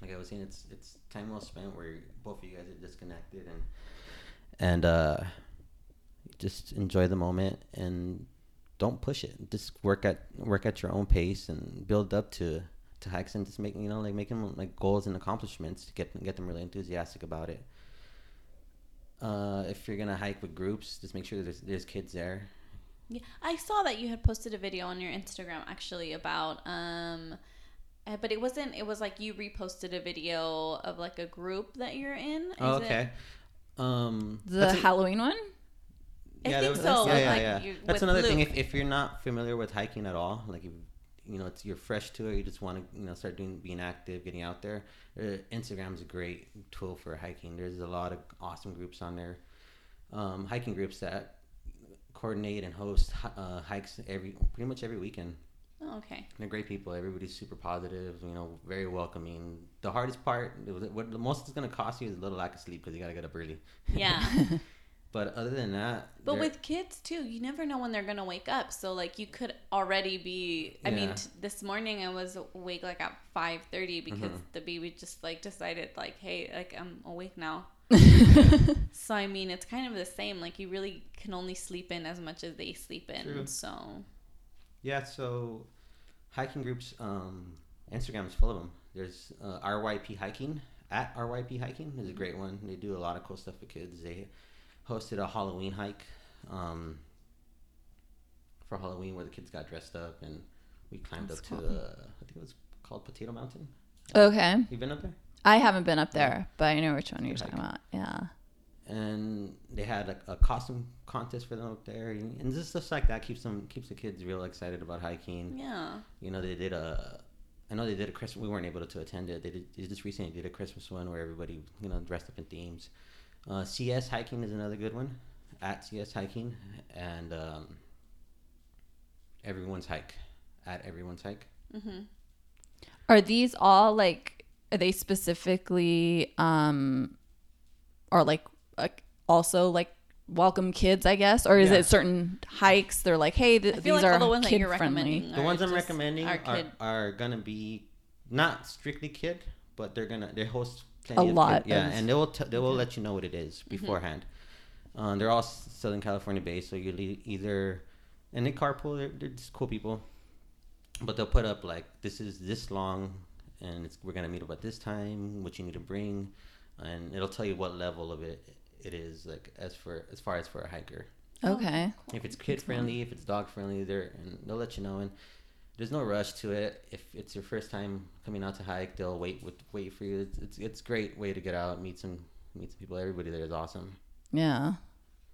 S3: like I was saying, it's it's time well spent where both of you guys are disconnected and and uh, just enjoy the moment and don't push it. Just work at work at your own pace and build up to to hikes and just make you know like them like goals and accomplishments to get get them really enthusiastic about it. Uh, if you're gonna hike with groups, just make sure there's there's kids there.
S2: Yeah, I saw that you had posted a video on your Instagram actually about um uh, but it wasn't it was like you reposted a video of like a group that you're in. Is
S3: Oh,
S2: it-
S3: okay. Um,
S1: The
S3: a-
S1: Halloween one?
S2: I think
S3: was-
S2: so,
S3: Yeah, yeah,
S2: like,
S3: yeah.
S2: you-
S3: That's another thing. If, if you're not familiar with hiking at all, like if you know it's you're fresh to it, you just want to you know start doing being active, getting out there. Uh, Instagram is a great tool for hiking. There's a lot of awesome groups on there, um, hiking groups that coordinate and host uh, hikes every pretty much every weekend.
S2: Oh, okay.
S3: They're great people. Everybody's super positive. You know, very welcoming. The hardest part, was- what the most it's gonna cost you is a little lack of sleep because you gotta get up early.
S2: Yeah.
S3: But other than that,
S2: But with kids too, you never know when they're gonna wake up. So like you could already be. I mean, t- this morning I was awake like at five thirty because
S3: Mm-hmm.
S2: the baby just like decided like, hey, like I'm awake now. so I mean, it's kind of the same. Like you really can only sleep in as much as they sleep in.
S3: True.
S2: So
S3: Yeah, so hiking groups, um, Instagram is full of them. There's uh, RYP Hiking at RYP Hiking is a great one. They do a lot of cool stuff for kids. They hosted a Halloween hike um, for Halloween where the kids got dressed up and we climbed
S1: That's
S3: up
S1: cool.
S3: to the I think it was called Potato Mountain.
S1: Okay.
S3: You been up there?
S1: I haven't been up there, but I know which one you're talking about. Yeah.
S3: And they had a, a costume contest for them up there, and, and just stuff like that keeps them keeps the kids real excited about hiking.
S2: yeah.
S3: You know, they did a. I know they did a Christmas. We weren't able to attend it. They, did, they just recently did a Christmas one where everybody, you know, dressed up in themes. Uh, CS hiking is another good one. At CS hiking and um, everyone's hike. At everyone's hike.
S2: Mm-hmm.
S1: Are these all like are they specifically um or like like also like welcome kids, I guess, or is
S3: Yeah.
S1: it certain hikes? They're like, hey, th-
S2: I
S1: these
S2: like
S1: are
S2: all the ones that
S1: kid
S2: you're
S1: friendly.
S2: recommending.
S3: The ones I'm recommending
S2: are
S3: are,
S2: kid.
S3: are gonna be not strictly kid, but they're gonna they host
S1: A
S3: plenty of
S1: lot
S3: Kid, yeah,
S1: of-
S3: and they will t- they will let you know what it is
S2: Mm-hmm.
S3: beforehand. Um, they're all s- Southern California based, so you'll e- either and they carpool. They're, they're just cool people, but they'll put up like this is this long, and it's, we're gonna meet up at this time. What you need to bring, and it'll tell you what level of it it is like as for as far as for a hiker
S1: Okay.
S3: if it's kid friendly, if it's dog friendly, they're and they'll let you know. And there's no rush to it. If it's your first time coming out to hike, they'll wait with wait for you. It's it's, it's great way to get out, meet some meet some people. Everybody there is awesome.
S1: Yeah.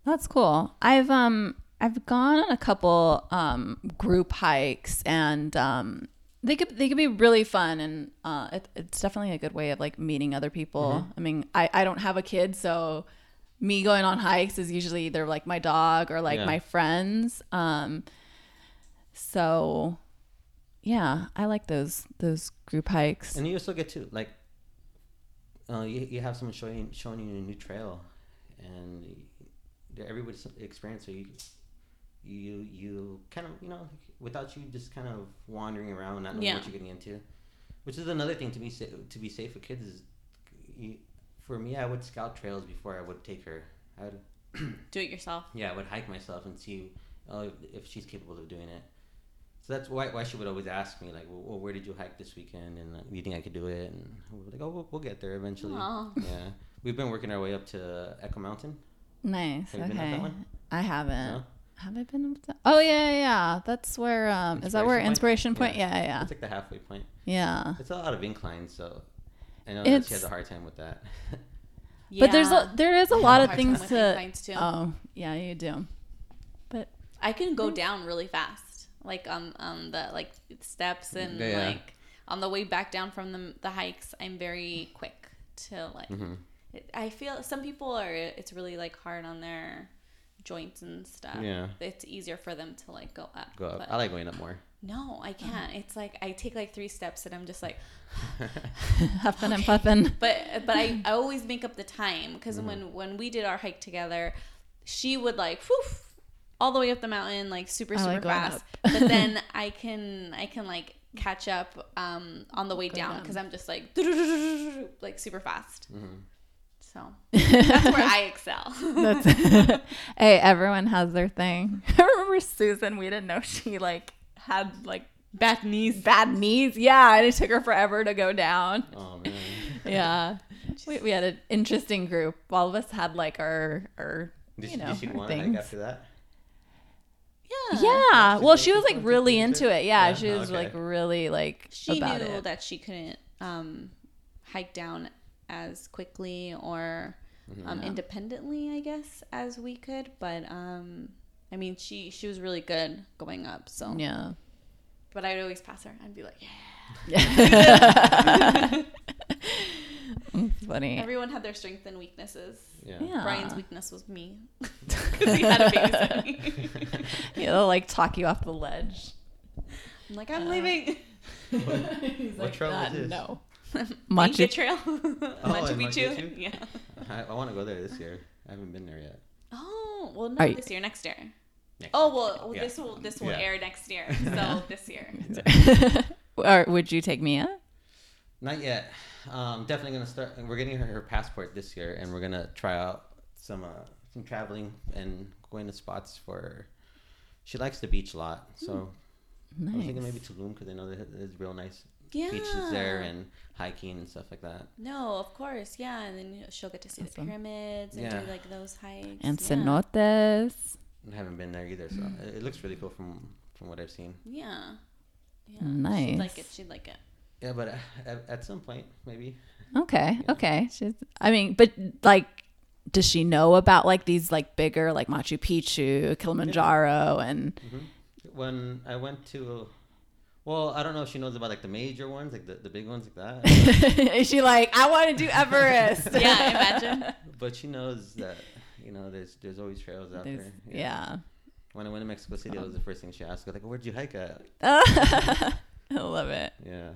S1: That's cool. I've um I've gone on a couple um group hikes and um they could they could be really fun and uh it, it's definitely a good way of like meeting other people. I mean, I I don't have a kid, so me going on hikes is usually either like my dog or like
S3: Yeah.
S1: my friends. Um so yeah, I like those those group hikes.
S3: And you also get to like, uh, you, you have someone showing showing you a new trail, and everybody's experience. So you you you kind of you know without you just kind of wandering around, not knowing
S2: Yeah.
S3: what you're getting into, which is another thing to be sa- to be safe with kids is. You, for me, I would scout trails before I would take her. I would
S2: Do it yourself.
S3: yeah, I would hike myself and see uh, if she's capable of doing it. So that's why, why she would always ask me like, well, where did you hike this weekend? And uh, you think I could do it? And we were like, oh, we'll, we'll get there eventually.
S2: Aw.
S3: Yeah, we've been working our way up to Echo Mountain.
S1: Nice.
S3: Have you been up
S1: okay.
S3: that one?
S1: I haven't.
S3: No?
S1: Have I been up that? Oh yeah, yeah, yeah. That's where um is that where Inspiration Point? Yeah, yeah, yeah.
S3: It's like the halfway point.
S1: Yeah.
S3: It's a lot of incline, so I know that she has a hard time with that.
S1: But there's a there is a
S2: I
S1: lot of
S2: hard
S1: things to
S2: inclines, too.
S1: Oh, yeah, you do. But
S2: I can go down really fast, like on on the like steps and
S3: Yeah, yeah.
S2: like on the way back down from the the hikes. I'm very quick to like.
S3: hmm
S2: It, I feel some people are. It's really like hard on their joints and stuff.
S3: Yeah.
S2: it's easier for them to like go up.
S3: Go up.
S2: but-
S3: I like going up more.
S2: No, I can't. It's like I take like three steps and I'm just like,
S1: huffing and puffing.
S2: but but I, I always make up the time because
S3: Mm-hmm.
S2: when when we did our hike together, she would like whew, all the way up the mountain like super super
S1: like
S2: fast. but then I can I can like catch up um on the way down
S1: down.
S2: because I'm just like like super fast.
S3: Mhm.
S2: So that's where I excel.
S1: That's hey, everyone has their thing. I remember Susan. We didn't know she like had like
S2: Bad knees.
S1: bad knees. Yeah, and it took her forever to go down.
S3: Oh man.
S1: Yeah, we, we had an interesting group. All of us had like our our
S3: Did
S1: you
S3: she,
S1: know
S3: did she
S1: our
S3: go on a hike
S1: things.
S3: after that?
S2: Yeah.
S1: Yeah.
S3: she
S1: Well, she was like really into
S3: take
S1: it. Yeah,
S3: Yeah,
S1: she was
S3: okay.
S1: like really like
S2: She
S1: about
S2: knew
S1: it.
S2: that she couldn't um, hike down as quickly or um,
S1: Yeah.
S2: independently, I guess, as we could. But um, I mean, she she was really good going up. So,
S1: Yeah.
S2: but I'd always pass her. I'd be like, yeah.
S1: Funny.
S2: Everyone had their strengths and weaknesses.
S3: Yeah.
S1: Yeah.
S2: Brian's weakness was me because he had a babysit me.
S1: Yeah, they'll like talk you off the ledge.
S2: I'm like, I'm leaving.
S3: What trail
S1: "Uh,
S3: is this?
S1: No.
S2: Inca
S1: Machu.
S2: Trail, Machu
S3: in
S2: Picchu.
S3: Machu Picchu?
S2: Yeah.
S3: I, I want to go there this year. I haven't been there yet.
S2: Oh well,
S1: Are
S2: not
S1: you-
S2: this year. Next year.
S3: Next
S2: Oh
S3: year.
S2: well,
S3: Yeah.
S2: this will this will
S3: Yeah.
S2: air next year. So this year.
S1: or would you take Mia?
S3: Not yet. Um, definitely gonna start. We're getting her her passport this year, and we're gonna try out some uh, some traveling and going to spots for. She likes the beach a lot, so
S1: Nice.
S3: I'm thinking maybe Tulum because I know that there's real nice
S2: Yeah.
S3: beaches there and hiking and stuff like that.
S2: No, of course, yeah, and then she'll get to see the pyramids and
S3: Yeah.
S2: do like those hikes.
S1: And
S2: yeah.
S1: cenotes.
S3: I haven't been there either, so it, it looks really cool from from what I've seen.
S2: Yeah. Yeah.
S1: Nice.
S2: She'd like it. She'd like it.
S3: Yeah, but uh, at, at some point maybe.
S1: Okay.
S3: Yeah.
S1: Okay. She's. I mean, but like, does she know about like these like bigger like Machu Picchu, Kilimanjaro, and
S3: hmm When I went to, well, I don't know if she knows about like the major ones, like the, the big ones like that.
S1: is she like, I want to do Everest?
S2: Yeah, imagine.
S3: but she knows that you know there's there's always trails out
S1: There's-
S3: there.
S1: yeah.
S3: When I went to Mexico City, that was the first thing she asked. Like, where'd you hike at?
S1: I love it.
S3: Yeah.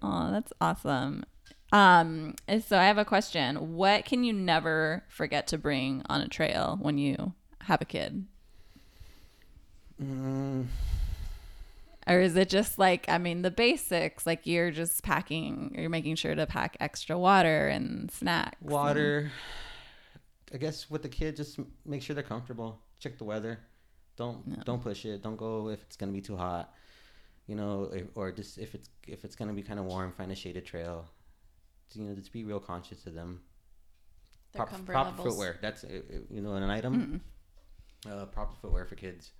S1: Oh, that's awesome. Um, so I have a question. What can you never forget to bring on a trail when you have a kid?
S3: Mm,
S1: Or is it just like, I mean, the basics, like you're just packing, you're making sure to pack extra water and snacks. and-
S3: water. I guess with the kid, just make sure they're comfortable. Check the weather. Don't
S1: Yeah.
S3: don't push it. Don't go if it's gonna be too hot. You know, or just if it's if it's gonna be kind of warm, find a shaded trail. You know, just be real conscious of them.
S2: Their
S3: Proper,
S2: levels.
S3: footwear. That's uh, uh, you know an item. Uh, proper footwear for kids.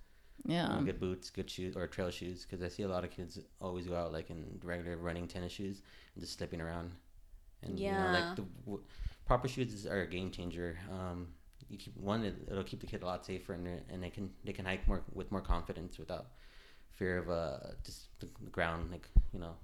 S3: You
S1: Yeah.
S3: know, good boots, good shoes, or trail shoes. Because I see a lot of kids always go out like in regular running tennis shoes and just slipping around. And you know,
S2: Yeah.
S3: like the w- proper shoes are a game changer. Um, you keep one, it, it'll keep the kid a lot safer, and they're- and they can they can hike more with more confidence without fear of uh just the the ground, like you know.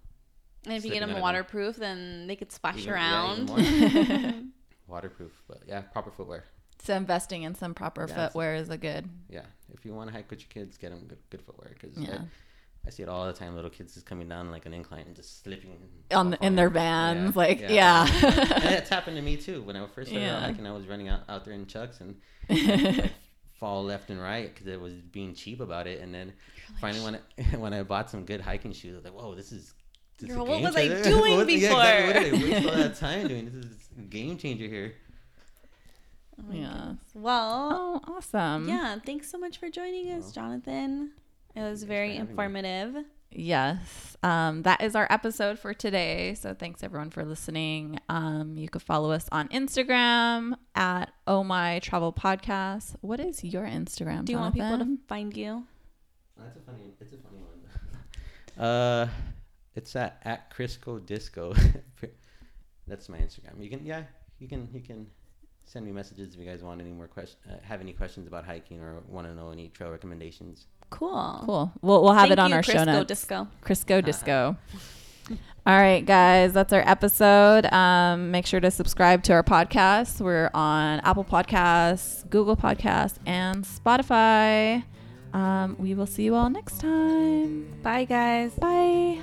S2: And if you get them
S3: out of them.
S2: waterproof, then they could splash
S3: even-
S2: around.
S3: even more waterproof, but yeah, proper footwear.
S1: So investing in some proper
S3: Yeah,
S1: footwear is a good.
S3: Yeah, if you want to hike with your kids, get them good, good footwear because
S1: Yeah.
S3: I, I see it all the time. Little kids just coming down like an incline and just slipping
S1: On the, in their
S3: Yeah,
S1: vans, like yeah.
S3: and it's happened to me too. When I first started
S1: Yeah.
S3: hiking, I was running out, out there in chucks and like, fall left and right because it was being cheap about it. And then finally, when I, when I bought some good hiking shoes, I was like, "Whoa, this is." This is
S2: Girl, what was I doing
S3: What- yeah, exactly. What did I waste all that time doing? This is a game changer here.
S2: Oh my
S1: Yeah.
S2: goodness. Well,
S1: oh, awesome.
S2: yeah. Thanks so much for joining us,
S3: Well,
S2: Jonathan. It was very
S3: for having me.
S2: informative.
S1: Yes. Um, that is our episode for today. So thanks everyone for listening. Um, you can follow us on Instagram at Oh My Travel Podcast. What is your Instagram?
S2: Do you want people to find you?
S3: That's a funny. It's a funny one. uh, it's at at Crisco Disco. That's my Instagram. You can yeah, you can you can send me messages if you guys want any more questions, uh, have any questions about hiking or want to know any trail recommendations.
S2: Cool.
S1: Cool. We'll, we'll have
S2: Thank
S1: it on
S2: you,
S1: our show
S2: Crisco
S1: notes.
S2: Disco.
S1: Crisco Disco. All right, guys, that's our episode. Um, make sure to subscribe to our podcast. We're on Apple Podcasts, Google Podcasts, and Spotify. Um, we will see you all next time.
S2: Bye, guys.
S1: Bye.